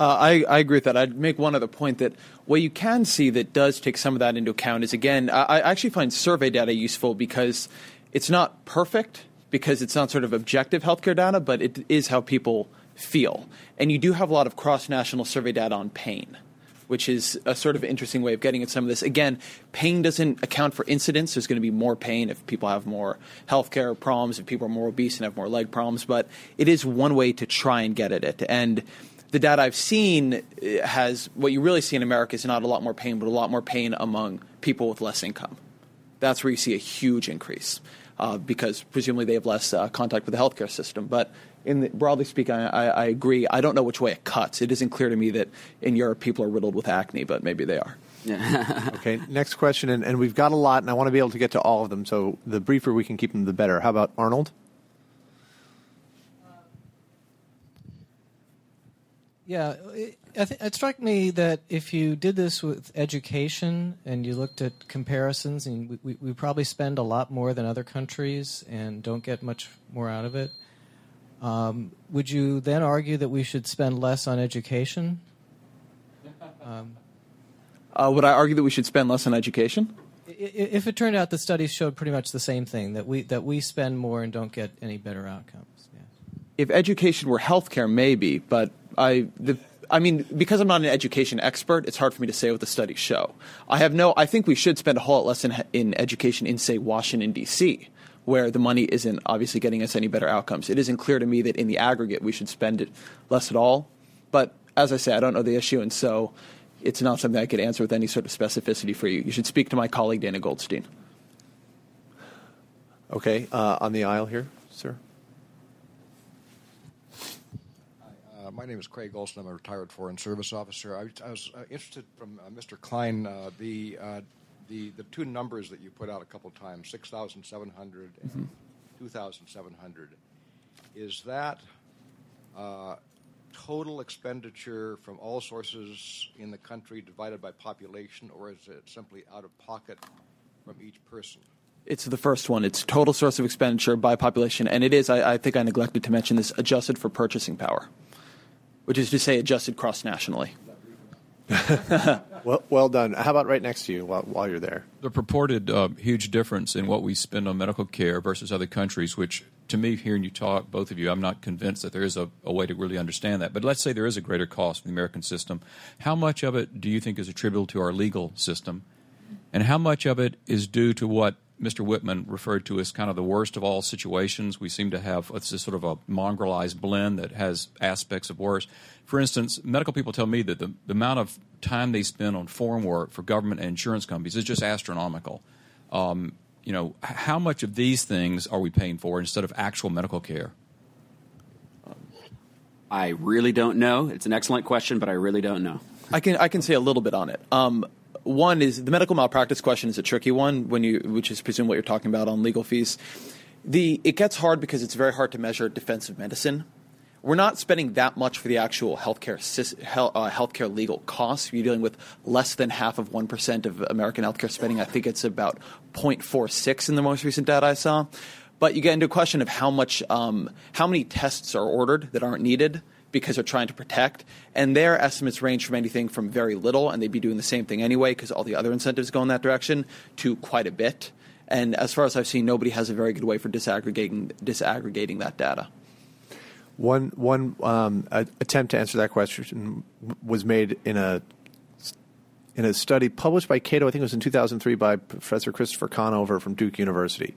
Uh, I, I, agree with that. I'd make one other point that what you can see that does take some of that into account is again, I, I actually find survey data useful because it's not perfect, because it's not sort of objective healthcare data, but it is how people feel. And you do have a lot of cross national survey data on pain which is a sort of interesting way of getting at some of this. Again, pain doesn't account for incidence. There's going to be more pain if people have more healthcare problems, if people are more obese and have more leg problems, but it is one way to try and get at it. And the data I've seen eh, has what you really see in America is not a lot more pain, but a lot more pain among people with less income. That's where you see a huge increase uh, because presumably they have less uh, contact with the healthcare system. But in the, broadly speaking, I, I, agree. I don't know which way it cuts. It isn't clear to me that in Europe people are riddled with acne, but maybe they are. okay, next question, and, and we've got a lot, and I want to be able to get to all of them. So the briefer we can keep them, the better. How about Arnold? Yeah, it, th- it struck me that if you did this with education and you looked at comparisons, and we, we, we probably spend a lot more than other countries and don't get much more out of it. Um, would you then argue that we should spend less on education? Um, uh, would I argue that we should spend less on education? If it turned out the studies showed pretty much the same thing that we that we spend more and don't get any better outcomes. If education were healthcare, maybe, but I the I mean, because I'm not an education expert, it's hard for me to say what the studies show. I have no. I think we should spend a whole lot less in, in education in, say, Washington D.C where the money isn't obviously getting us any better outcomes. It isn't clear to me that in the aggregate we should spend it less at all. But as I say, I don't know the issue, and so it's not something I could answer with any sort of specificity for you. You should speak to my colleague Dana Goldstein. Okay, uh, on the aisle here, sir. Uh, my name is Craig Olson. I'm a retired Foreign Service officer. I, I was uh, interested from uh, Mr. Klein uh, the uh, the, the two numbers that you put out a couple times, 6,700 and mm-hmm. 2,700, is that uh, total expenditure from all sources in the country divided by population, or is it simply out of pocket from each person? It's the first one. It's total source of expenditure by population, and it is, I, I think I neglected to mention this, adjusted for purchasing power, which is to say adjusted cross nationally. well, well done. How about right next to you while, while you're there? The purported uh, huge difference in what we spend on medical care versus other countries, which to me, hearing you talk, both of you, I'm not convinced that there is a, a, way to really understand that. But let's say there is a greater cost in the American system. How much of it do you think is attributable to our legal system? And how much of it is due to what Mr. Whitman referred to as kind of the worst of all situations. We seem to have it's this sort of a mongrelized blend that has aspects of worse. For instance, medical people tell me that the, the amount of time they spend on foreign work for government and insurance companies is just astronomical. Um, you know, how much of these things are we paying for instead of actual medical care? I really don't know. It's an excellent question, but I really don't know. I can I can say a little bit on it. Um, one is the medical malpractice question is a tricky one when you, which is presume what you're talking about on legal fees. The it gets hard because it's very hard to measure defensive medicine. We're not spending that much for the actual healthcare uh, healthcare legal costs. You're dealing with less than half of one percent of American healthcare spending. I think it's about 0.46 in the most recent data I saw. But you get into a question of how much, um, how many tests are ordered that aren't needed because they're trying to protect. And their estimates range from anything from very little, and they'd be doing the same thing anyway because all the other incentives go in that direction, to quite a bit. And as far as I've seen, nobody has a very good way for disaggregating disaggregating that data. One one um, attempt to answer that question was made in a in a study published by Cato, I think it was in 2003 by Professor Christopher Conover from Duke University,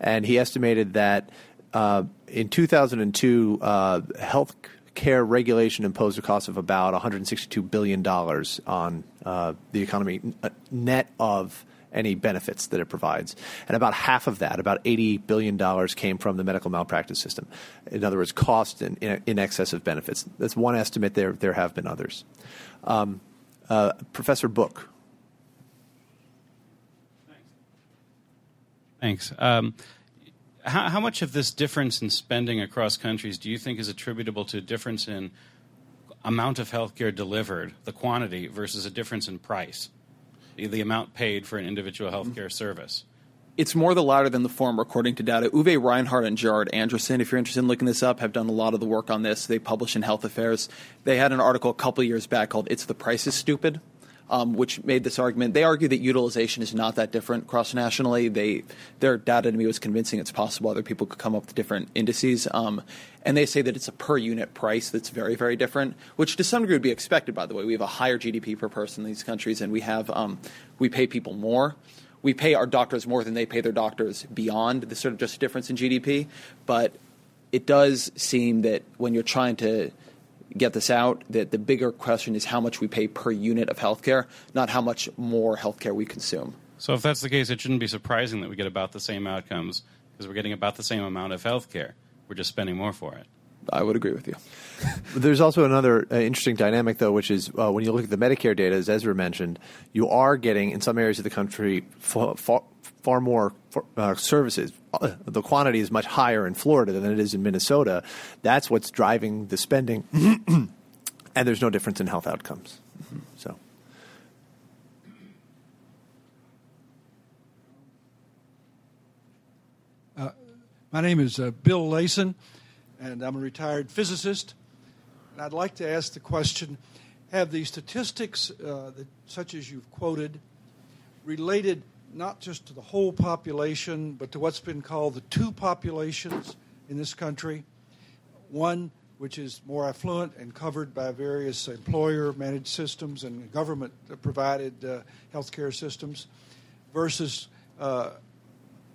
and he estimated that uh, in 2002, uh, health care regulation imposed a cost of about $162 billion on uh, the economy, uh, net of any benefits that it provides. And about half of that, about $80 billion, came from the medical malpractice system. In other words, cost in, in, excess of benefits. That's one estimate. There, there have been others. Um, uh, Professor Book. Thanks. Um, how, how much of this difference in spending across countries do you think is attributable to a difference in amount of healthcare delivered, the quantity, versus a difference in price, the, amount paid for an individual mm-hmm. healthcare service? It's more the latter than the former, according to data. Uwe Reinhardt and Gerard Anderson, if you're interested in looking this up, have done a lot of the work on this. They publish in Health Affairs. They had an article a couple years back called "It's the Prices, Stupid," um, which made this argument. They argue that utilization is not that different cross nationally. They their data to me was convincing it's possible other people could come up with different indices. Um, and they say that it's a per unit price that's very, very different, which to some degree would be expected. By the way, we have a higher GDP per person in these countries, and we have um, we pay people more. We pay our doctors more than they pay their doctors beyond the sort of just difference in GDP. But it does seem that when you're trying to get this out, that the bigger question is how much we pay per unit of healthcare, not how much more healthcare we consume. So if that's the case, it shouldn't be surprising that we get about the same outcomes because we're getting about the same amount of healthcare. We're just spending more for it. I would agree with you. There's also another uh, interesting dynamic, though, which is uh, when you look at the Medicare data, as Ezra mentioned, you are getting in some areas of the country far, far, far more uh, services. The quantity is much higher in Florida than it is in Minnesota. That's what's driving the spending, and there's no difference in health outcomes. So. Uh, my name is uh, Bill Layson, and I'm a retired physicist. And I'd like to ask the question Have the statistics, uh, that, such as you've quoted, related not just to the whole population, but to what's been called the two populations in this country? One which is more affluent and covered by various employer managed systems and government provided uh, healthcare systems, versus uh,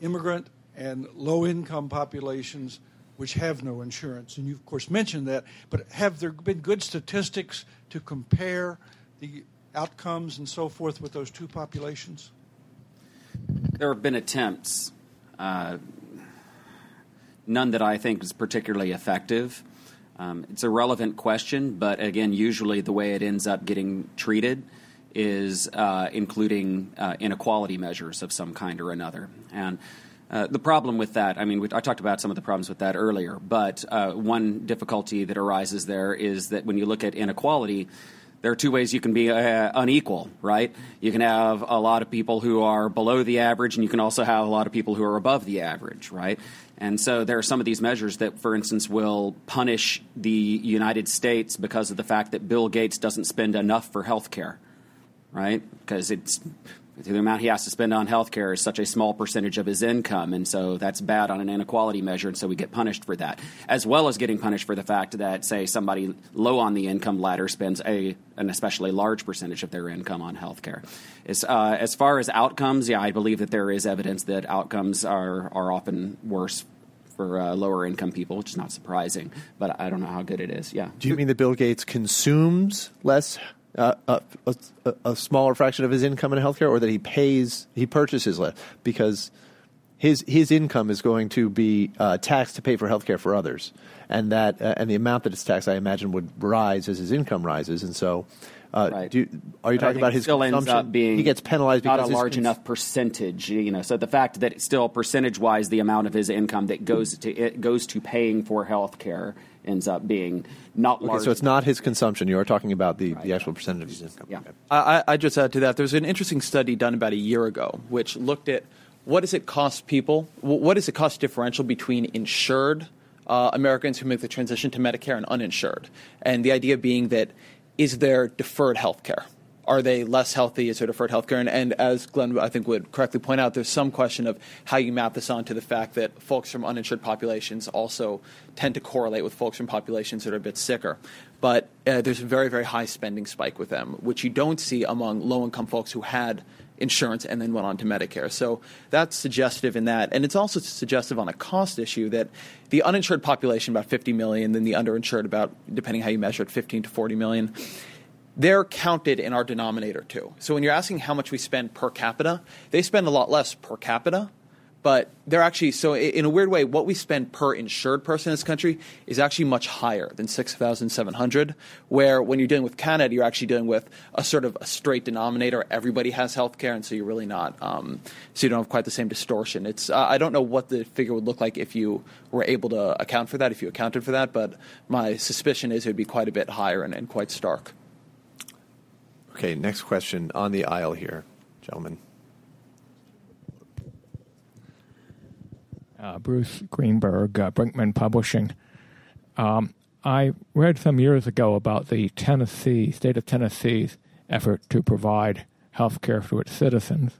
immigrant and low income populations which have no insurance. And you, of course, mentioned that, but have there been good statistics to compare the outcomes and so forth with those two populations? There have been attempts, uh, none that I think is particularly effective. Um, it's a relevant question, but again, usually the way it ends up getting treated is uh, including uh, inequality measures of some kind or another. And uh, the problem with that, I mean, we, I talked about some of the problems with that earlier, but uh, one difficulty that arises there is that when you look at inequality, there are two ways you can be uh, unequal, right? You can have a lot of people who are below the average, and you can also have a lot of people who are above the average, right? And so there are some of these measures that, for instance, will punish the United States because of the fact that Bill Gates doesn't spend enough for health care, right? Because it's the amount he has to spend on health care is such a small percentage of his income, and so that's bad on an inequality measure, and so we get punished for that, as well as getting punished for the fact that, say, somebody low on the income ladder spends a an especially large percentage of their income on health care. As, uh, as far as outcomes, yeah, I believe that there is evidence that outcomes are, are often worse for uh, lower income people, which is not surprising, but I don't know how good it is. Yeah. Do you mean that Bill Gates consumes less uh, a, a, a, smaller fraction of his income in healthcare, or that he pays, he purchases less because his his income is going to be uh, taxed to pay for healthcare for others, and that uh, and the amount that it's taxed, I imagine, would rise as his income rises, and so. Uh, Right. do are you But talking about his still ends up being he gets penalized not because a large enough percentage. You know, so the fact that it's still percentage wise, the amount of his income that goes to it goes to paying for health care ends up being not Okay, large. so it's not his consumption. You are talking about the, the actual percentage of his income. Yeah. Okay. I, I just add to that. There's an interesting study done about a year ago, which looked at what does it cost people, what is the cost differential between insured uh, Americans who make the transition to Medicare and uninsured, and the idea being that is there deferred health care? Are they less healthy? Is there deferred health care? And, and as Glen, I think, would correctly point out, there's some question of how you map this onto the fact that folks from uninsured populations also tend to correlate with folks from populations that are a bit sicker. But uh, there's a very, very high spending spike with them, which you don't see among low income folks who had insurance and then went on to Medicare. So that's suggestive in that. And it's also suggestive on a cost issue that the uninsured population, about 50 million, then the underinsured, about, depending how you measure it, 15 to 40 million they're counted in our denominator too. So when you're asking how much we spend per capita, they spend a lot less per capita, but they're actually so in a weird way, what we spend per insured person in this country is actually much higher than six thousand seven hundred. Where when you're dealing with Canada, you're actually dealing with a sort of a straight denominator. Everybody has health care, and so you're really not. Um, so you don't have quite the same distortion. It's uh, I don't know what the figure would look like if you were able to account for that, if you accounted for that, but my suspicion is it would be quite a bit higher and, and quite stark. Okay, next question on the aisle here, gentlemen. uh, Bruce Greenberg, uh, Brinkman Publishing. Um, I read some years ago about the Tennessee, state of Tennessee's effort to provide health care to its citizens.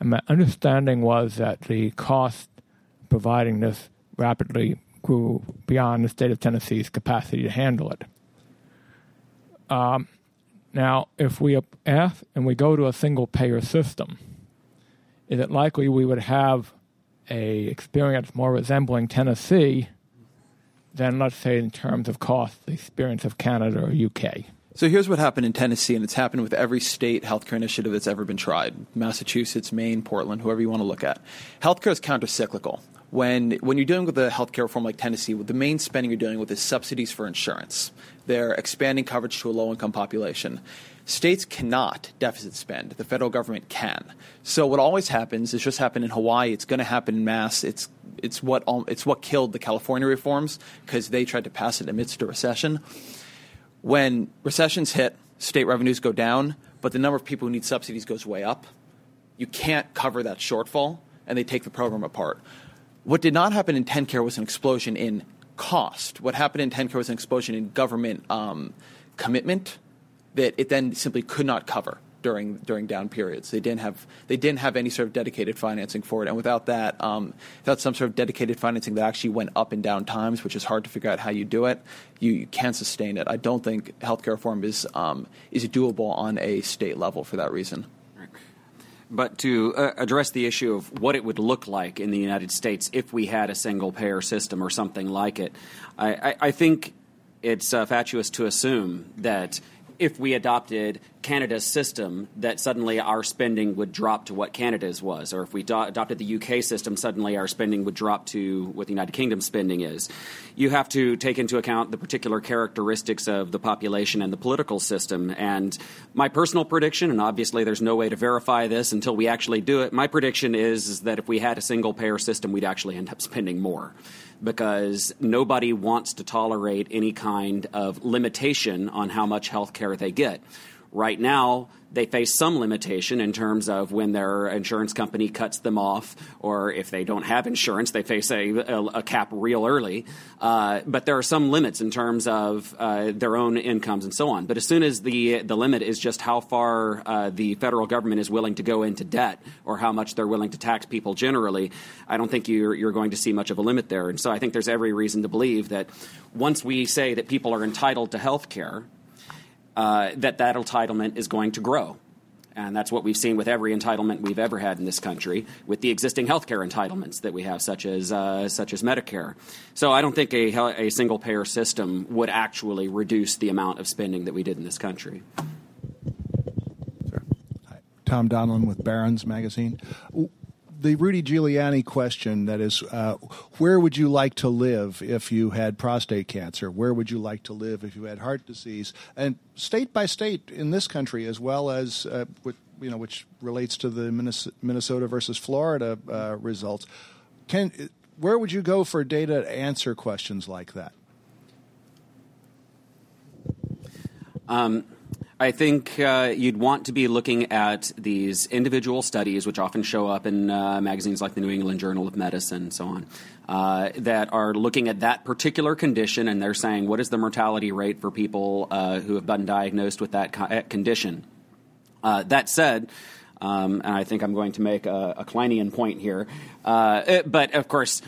And my understanding was that the cost providing this rapidly grew beyond the state of Tennessee's capacity to handle it. Um, now, if we ask and we go to a single payer system, is it likely we would have a experience more resembling Tennessee than, let's say, in terms of cost, the experience of Canada or UK? So here's what happened in Tennessee, and it's happened with every state healthcare initiative that's ever been tried Massachusetts, Maine, Portland, whoever you want to look at. Healthcare is countercyclical. When, when you're dealing with a healthcare reform like Tennessee, the main spending you're dealing with is subsidies for insurance. They're expanding coverage to a low income population. States cannot deficit spend. The federal government can. So what always happens, it's just happened in Hawaii, it's going to happen in mass. It's, it's, what, it's what killed the California reforms because they tried to pass it amidst a recession when recessions hit, state revenues go down, but the number of people who need subsidies goes way up. You can't cover that shortfall, and they take the program apart. What did not happen in TennCare was an explosion in cost. What happened in TennCare was an explosion in government um, commitment that it then simply could not cover during during down periods. They didn't have they didn't have any sort of dedicated financing for it, and without that, um, without some sort of dedicated financing that actually went up and down times, which is hard to figure out how you do it, you, you can't sustain it. I don't think healthcare reform is um, is doable on a state level for that reason. But to uh, address the issue of what it would look like in the United States if we had a single payer system or something like it, I, I, I think it's uh, fatuous to assume that if we adopted Canada's system, that suddenly our spending would drop to what Canada's was, or if we do- adopted the UK system, suddenly our spending would drop to what the United Kingdom spending is. You have to take into account the particular characteristics of the population and the political system. And my personal prediction, and obviously there's no way to verify this until we actually do it, my prediction is, is that if we had a single payer system, we'd actually end up spending more because nobody wants to tolerate any kind of limitation on how much health care they get. Right now, they face some limitation in terms of when their insurance company cuts them off, or if they don't have insurance, they face a, a, a cap real early. Uh, but there are some limits in terms of uh, their own incomes and so on. But as soon as the the limit is just how far uh, the federal government is willing to go into debt, or how much they're willing to tax people generally, I don't think you're you're going to see much of a limit there. And so I think there's every reason to believe that once we say that people are entitled to health care uh, that that entitlement is going to grow. And that's what we've seen with every entitlement we've ever had in this country, with the existing health care entitlements that we have, such as, uh, such as Medicare. So I don't think a, a single payer system would actually reduce the amount of spending that we did in this country. Tom Donlan with Barron's Magazine the Rudy Giuliani question that is, uh, where would you like to live if you had prostate cancer? Where would you like to live if you had heart disease? And state by state in this country, as well as uh, with, you know, which relates to the Minnesota versus Florida uh, results, can where would you go for data to answer questions like that? Um, I think uh, you'd want to be looking at these individual studies, which often show up in uh, magazines like the New England Journal of Medicine and so on, uh, that are looking at that particular condition and they're saying, what is the mortality rate for people uh, who have been diagnosed with that co- condition? Uh, that said, um, and I think I'm going to make a, a Kleinian point here, uh, but of course,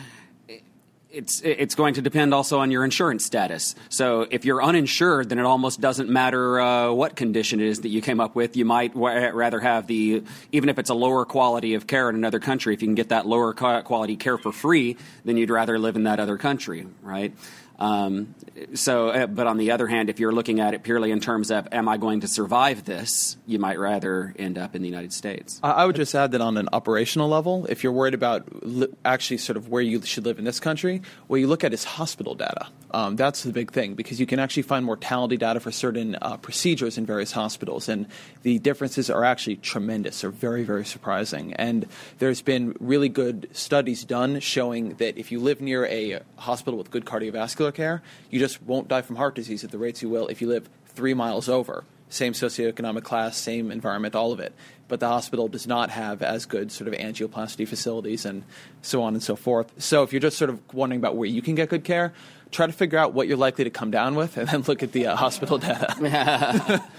it's it's going to depend also on your insurance status. So if you're uninsured, then it almost doesn't matter uh, what condition it is that you came up with. You might w- rather have the even if it's a lower quality of care in another country. If you can get that lower quality care for free, then you'd rather live in that other country, right? Um, so, uh, but on the other hand, if you're looking at it purely in terms of, am I going to survive this, you might rather end up in the United States. I would just add that on an operational level, if you're worried about li- actually sort of where you should live in this country, what you look at is hospital data. Um, that's the big thing because you can actually find mortality data for certain uh, procedures in various hospitals, and the differences are actually tremendous. They're very, very surprising. And there's been really good studies done showing that if you live near a hospital with good cardiovascular care, you just won't die from heart disease at the rates you will if you live three miles over. Same socioeconomic class, same environment, all of it. But the hospital does not have as good sort of angioplasty facilities and so on and so forth. So if you're just sort of wondering about where you can get good care, try to figure out what you're likely to come down with and then look at the uh, hospital data.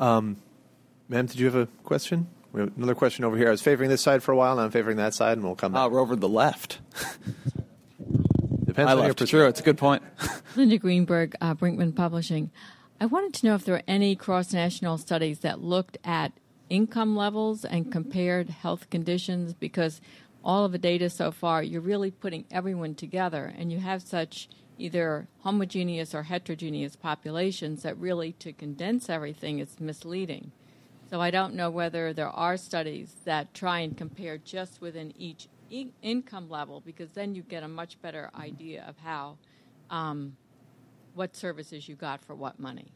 Um, ma'am, did you have a question? We have another question over here. I was favoring this side for a while, now I'm favoring that side, and we'll come back. Uh, we're over to the left. Depends I on your left. perspective. True, it's a good point. Linda Greenberg, uh, Brinkman Publishing. I wanted to know if there were any cross national studies that looked at income levels and compared health conditions because all of the data so far, you're really putting everyone together and you have such either homogeneous or heterogeneous populations that really to condense everything is misleading. So I don't know whether there are studies that try and compare just within each in- income level because then you get a much better idea of how um, what services you got for what money.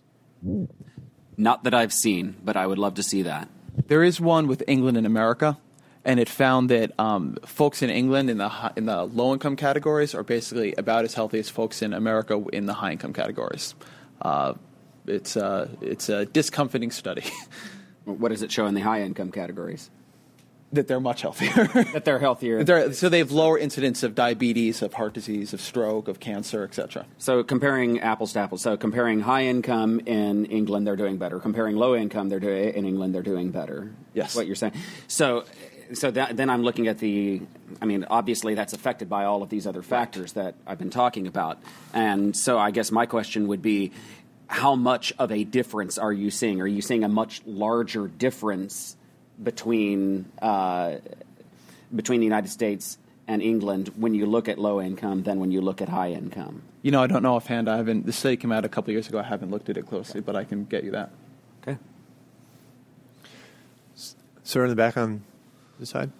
Not that I've seen, but I would love to see that. There is one with England and America, and it found that um, folks in England in the hi- in the low income categories are basically about as healthy as folks in America in the high income categories. Uh, it's a it's a discomforting study What does it show in the high income categories? That they're much healthier. That they're healthier. They're, so they have lower incidence of diabetes, of heart disease, of stroke, of cancer, etc. So comparing apples to apples. So comparing high income in England, they're doing better. Comparing low income, they're in England, they're doing better. Yes. What you're saying. So, so that, then I'm looking at the. I mean, obviously that's affected by all of these other factors that I've been talking about, and so I guess my question would be. How much of a difference are you seeing? Are you seeing a much larger difference between uh, between the United States and England when you look at low income than when you look at high income? You know, I don't know offhand. I haven't. The study came out a couple years ago. I haven't looked at it closely, but I can get you that. Okay. Sir in the back on this side.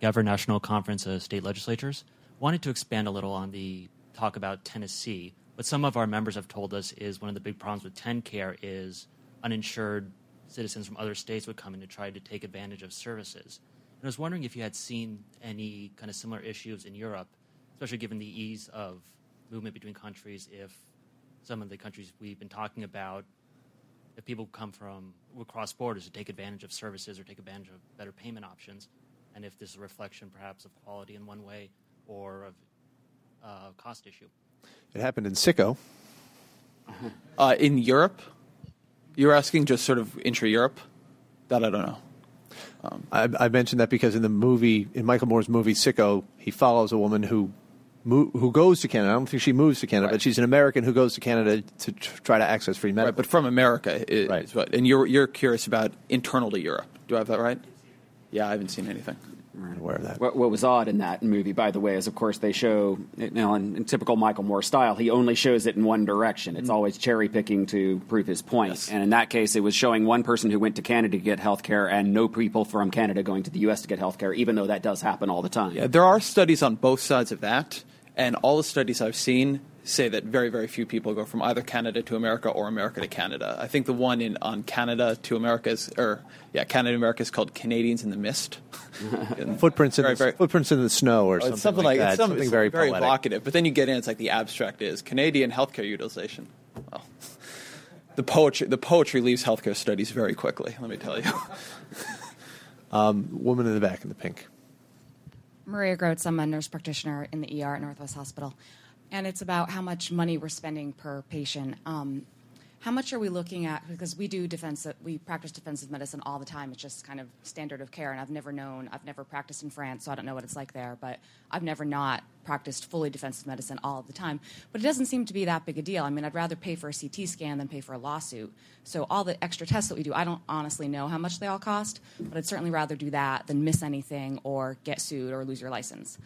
Gavin National Conference of State Legislatures. Wanted to expand a little on the talk about Tennessee. What some of our members have told us is one of the big problems with TennCare is uninsured citizens from other states would come in to try to take advantage of services. And I was wondering if you had seen any kind of similar issues in Europe, especially given the ease of movement between countries, if some of the countries we've been talking about, if people come from would cross borders to take advantage of services or take advantage of better payment options, and if this is a reflection perhaps of quality in one way or of uh, cost issue. It happened in Sicko. Uh, in Europe, you're asking just sort of intra Europe. That I don't know. Um, I, I mentioned that because in the movie, in Michael Moore's movie Sicko, he follows a woman who mo- who goes to Canada. I don't think she moves to Canada, Right. but she's an American who goes to Canada to tr- try to access free medical. Right, but from America is, Right. is what. And you're you're curious about internal to Europe. Do I have that right? Yeah, I haven't seen anything. I'm aware of that. What, what was odd in that movie, by the way, is of course they show, you know, in, in typical Michael Moore style, he only shows it in one direction. It's mm-hmm. always cherry picking to prove his point. Yes. And in that case, it was showing one person who went to Canada to get health care and no people from Canada going to the U.S. to get health care, even though that does happen all the time. Yeah, there are studies on both sides of that, and all the studies I've seen say that very, very few people go from either Canada to America or America to Canada. I think the one in on Canada to America is, or yeah, Canada to America is called Canadians in the Mist. Footprints in very, the, very- footprints in the snow, or Oh, something, something like, like, that. It's some- something it's very, very poetic. evocative. But then you get in, it's like the abstract is Canadian healthcare utilization. Well, the poetry, the poetry leaves healthcare studies very quickly. Let me tell you. Um, woman in the back in the pink. Maria Groats, I'm a nurse practitioner in the ER at Northwest Hospital. And it's about how much money we're spending per patient. Um, how much are we looking at? Because we do defensive, we practice defensive medicine all the time. It's just kind of standard of care. And I've never known, I've never practiced in France, so I don't know what it's like there. But I've never not practiced fully defensive medicine all the time. But it doesn't seem to be that big a deal. I mean, I'd rather pay for a CT scan than pay for a lawsuit. So all the extra tests that we do, I don't honestly know how much they all cost, but I'd certainly rather do that than miss anything or get sued or lose your license.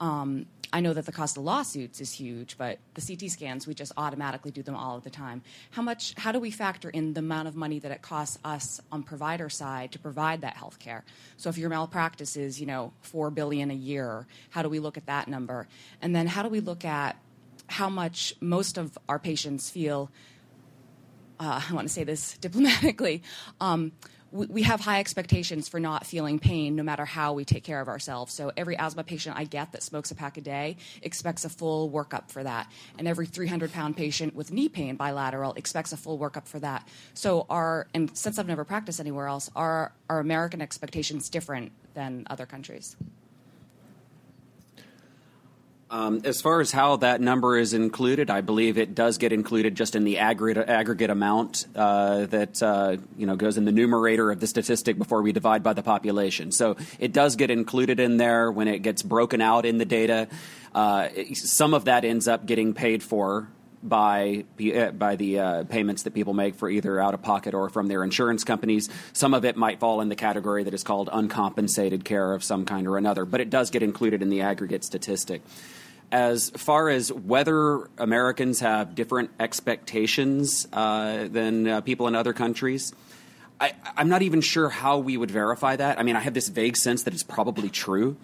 Um, I know that the cost of lawsuits is huge, but the CT scans, we just automatically do them all of the time. How much, how do we factor in the amount of money that it costs us on provider side to provide that health care? So if your malpractice is, you know, four billion a year, how do we look at that number? And then how do we look at how much most of our patients feel uh, I want to say this diplomatically. Um, we, have high expectations for not feeling pain no matter how we take care of ourselves. So every asthma patient I get that smokes a pack a day expects a full workup for that. And every 300 pound patient with knee pain bilateral expects a full workup for that. So our, and since I've never practiced anywhere else, are our American expectations different than other countries? Um, as far as how that number is included, I believe it does get included just in the aggregate, aggregate amount uh, that uh, you know goes in the numerator of the statistic before we divide by the population. So it does get included in there when it gets broken out in the data. Uh, some of that ends up getting paid for by uh, by the uh, payments that people make for either out of pocket or from their insurance companies. Some of it might fall in the category that is called uncompensated care of some kind or another, but it does get included in the aggregate statistic as far as whether Americans have different expectations uh, than uh, people in other countries, I, am not even sure how we would verify that. I mean, I have this vague sense that it's probably true,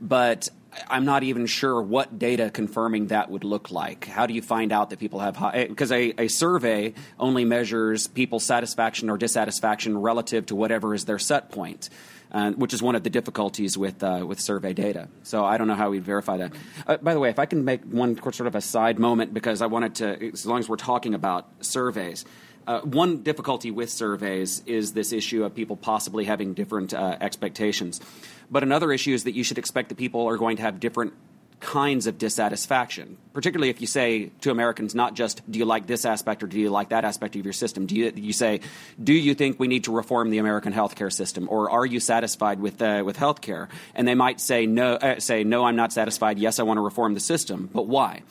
but I'm not even sure what data confirming that would look like. How do you find out that people have high? Because a, a survey only measures people's satisfaction or dissatisfaction relative to whatever is their set point uh, which is one of the difficulties with uh, with survey data. So I don't know how we'd verify that. Uh, by the way, if I can make one sort of a side moment because I wanted to, as long as we're talking about surveys. Uh, one difficulty with surveys is this issue of people possibly having different uh, expectations. But another issue is that you should expect that people are going to have different kinds of dissatisfaction, particularly if you say to Americans not just do you like this aspect or do you like that aspect of your system. Do you, you say do you think we need to reform the American healthcare system or are you satisfied with uh, with healthcare? And they might say no, uh, say no, I'm not satisfied. Yes, I want to reform the system, but why?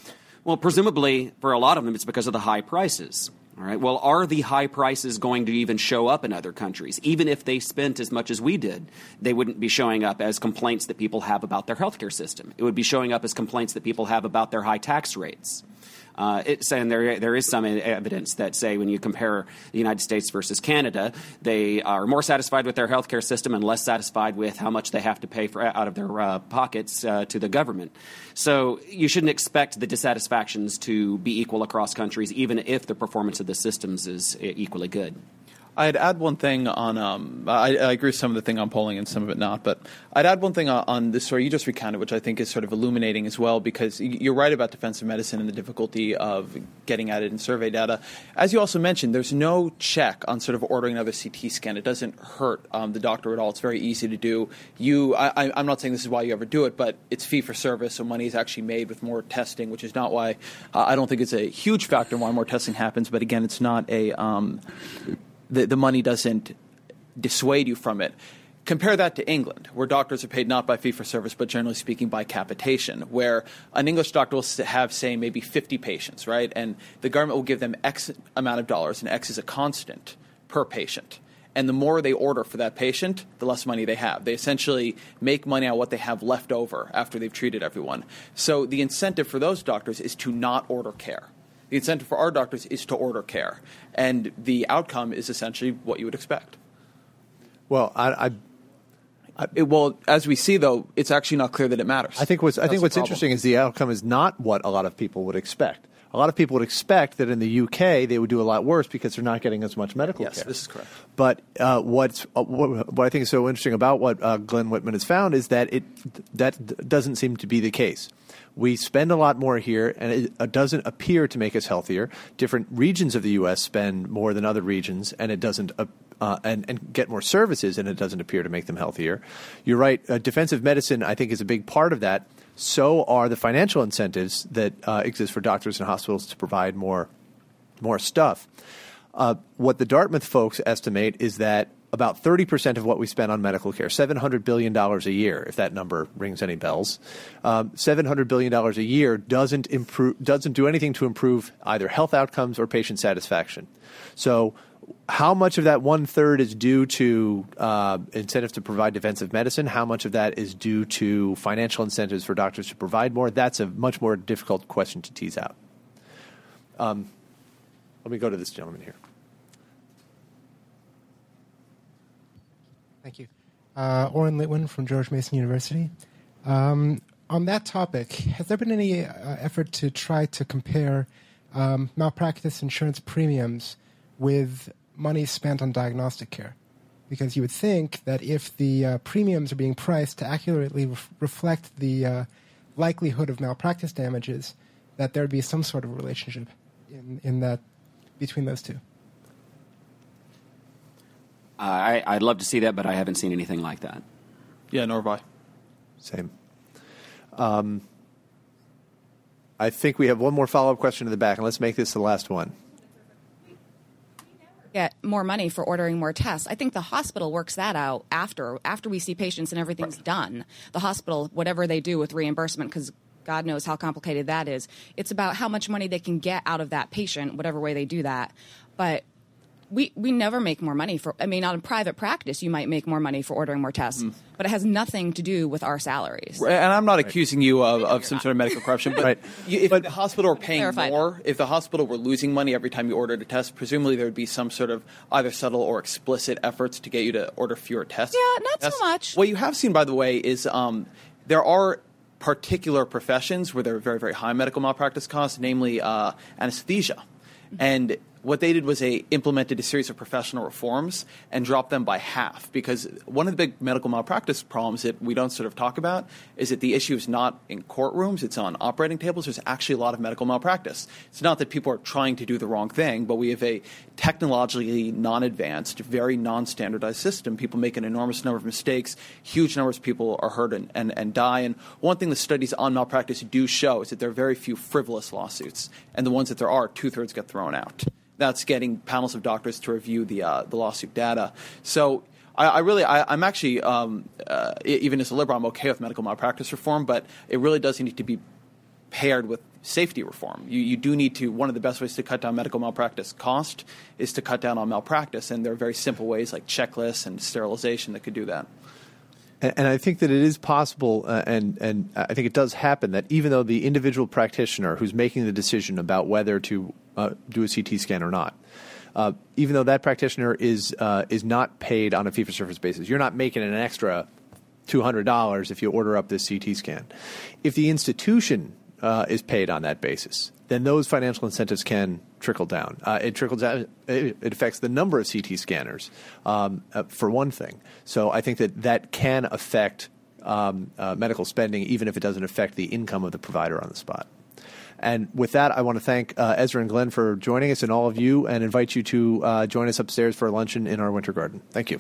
Well, presumably for a lot of them, it's because of the high prices. All right. Well, are the high prices going to even show up in other countries? Even if they spent as much as we did, they wouldn't be showing up as complaints that people have about their healthcare system. It would be showing up as complaints that people have about their high tax rates. Uh, it's, and there, there is some evidence that say when you compare the United States versus Canada, they are more satisfied with their healthcare system and less satisfied with how much they have to pay for, out of their uh, pockets uh, to the government. So you shouldn't expect the dissatisfactions to be equal across countries, even if the performance of the systems is equally good. I'd add one thing on. Um, I, I, agree with some of the thing on polling and some of it not, but I'd add one thing on, on this story you just recounted, which I think is sort of illuminating as well, because you're right about defensive medicine and the difficulty of getting at it in survey data. As you also mentioned, there's no check on sort of ordering another CT scan. It doesn't hurt um, the doctor at all. It's very easy to do. You, I, I'm not saying this is why you ever do it, but it's fee for service, so money is actually made with more testing, which is not why uh, I don't think it's a huge factor why more testing happens. But again, it's not a um, the, the money doesn't dissuade you from it. Compare that to England, where doctors are paid not by fee for service, but generally speaking by capitation, where an English doctor will have, say, maybe 50 patients, right? And the government will give them X amount of dollars, and X is a constant per patient. And the more they order for that patient, the less money they have. They essentially make money on what they have left over after they've treated everyone. So the incentive for those doctors is to not order care. The incentive for our doctors is to order care, and the outcome is essentially what you would expect. Well, I, I it, well, as we see, though, it's actually not clear that it matters. I think what's I think what's interesting is the outcome is not what a lot of people would expect. A lot of people would expect that in the UK they would do a lot worse because they're not getting as much medical yes, care. Yes, this is correct. But uh, what's uh, what, what, I think is so interesting about what uh, Glen Whitman has found is that it that doesn't seem to be the case. We spend a lot more here, and it doesn't appear to make us healthier. Different regions of the U.S. spend more than other regions, and it doesn't. Uh, and, and, get more services, and it doesn't appear to make them healthier. You're right. Uh, defensive medicine, I think, is a big part of that. So are the financial incentives that uh, exist for doctors and hospitals to provide more, more stuff. Uh, what the Dartmouth folks estimate is that about 30% of what we spend on medical care, $700 billion a year, if that number rings any bells, um, $700 billion a year doesn't, improve, doesn't do anything to improve either health outcomes or patient satisfaction. So, how much of that one third is due to uh, incentives to provide defensive medicine? How much of that is due to financial incentives for doctors to provide more? That's a much more difficult question to tease out. Um, let me go to this gentleman here. Thank you. Uh, Oren Litwin from George Mason University. Um, on that topic, has there been any uh, effort to try to compare um, malpractice insurance premiums with money spent on diagnostic care? Because you would think that if the uh, premiums are being priced to accurately ref- reflect the uh, likelihood of malpractice damages, that there would be some sort of relationship in, in that between those two. I, I'd love to see that, but I haven't seen anything like that. Yeah, nor have I. Same. Um, I think we have one more follow up question in the back, and let's make this the last one. Get more money for ordering more tests. I think the hospital works that out after after we see patients and everything's done. The hospital, whatever they do with reimbursement, because God knows how complicated that is. It's about how much money they can get out of that patient, whatever way they do that. But we, we never make more money for, I mean, on a private practice, you might make more money for ordering more tests, Mm. but it has nothing to do with our salaries. Right, And I'm not accusing you of, of some sort of medical corruption, but Right. you, if the hospital were paying Clarify more, if the hospital were losing money every time you ordered a test, presumably there would be some sort of either subtle or explicit efforts to get you to order fewer tests. Yeah, not so much. What you have seen, by the way, is um, there are particular professions where there are very, very high medical malpractice costs, namely uh, anesthesia. Mm-hmm. And what they did was they implemented a series of professional reforms and dropped them by half because one of the big medical malpractice problems that we don't sort of talk about is that the issue is not in courtrooms, it's on operating tables. There's actually a lot of medical malpractice. It's not that people are trying to do the wrong thing, but we have a technologically non advanced, very non standardized system. People make an enormous number of mistakes, huge numbers of people are hurt and, and, and die. And one thing the studies on malpractice do show is that there are very few frivolous lawsuits, and the ones that there are, two thirds get thrown out. That's getting panels of doctors to review the uh, the lawsuit data. So I, I really, I, I'm actually, um, uh, even as a liberal, I'm okay with medical malpractice reform, but it really does need to be paired with safety reform. You, you do need to, one of the best ways to cut down medical malpractice cost is to cut down on malpractice, and there are very simple ways like checklists and sterilization that could do that. And, and I think that it is possible, uh, and and I think it does happen that even though the individual practitioner who's making the decision about whether to uh, do a CT scan or not, uh, even though that practitioner is uh, is not paid on a fee for service basis, you're not making an extra two hundred dollars if you order up this CT scan. If the institution uh, is paid on that basis, then those financial incentives can trickle down. Uh, it trickles down. It, affects the number of CT scanners, um, uh, for one thing. So I think that that can affect um, uh, medical spending, even if it doesn't affect the income of the provider on the spot. And with that, I want to thank uh, Ezra and Glen for joining us and all of you, and invite you to uh, join us upstairs for a luncheon in our winter garden. Thank you.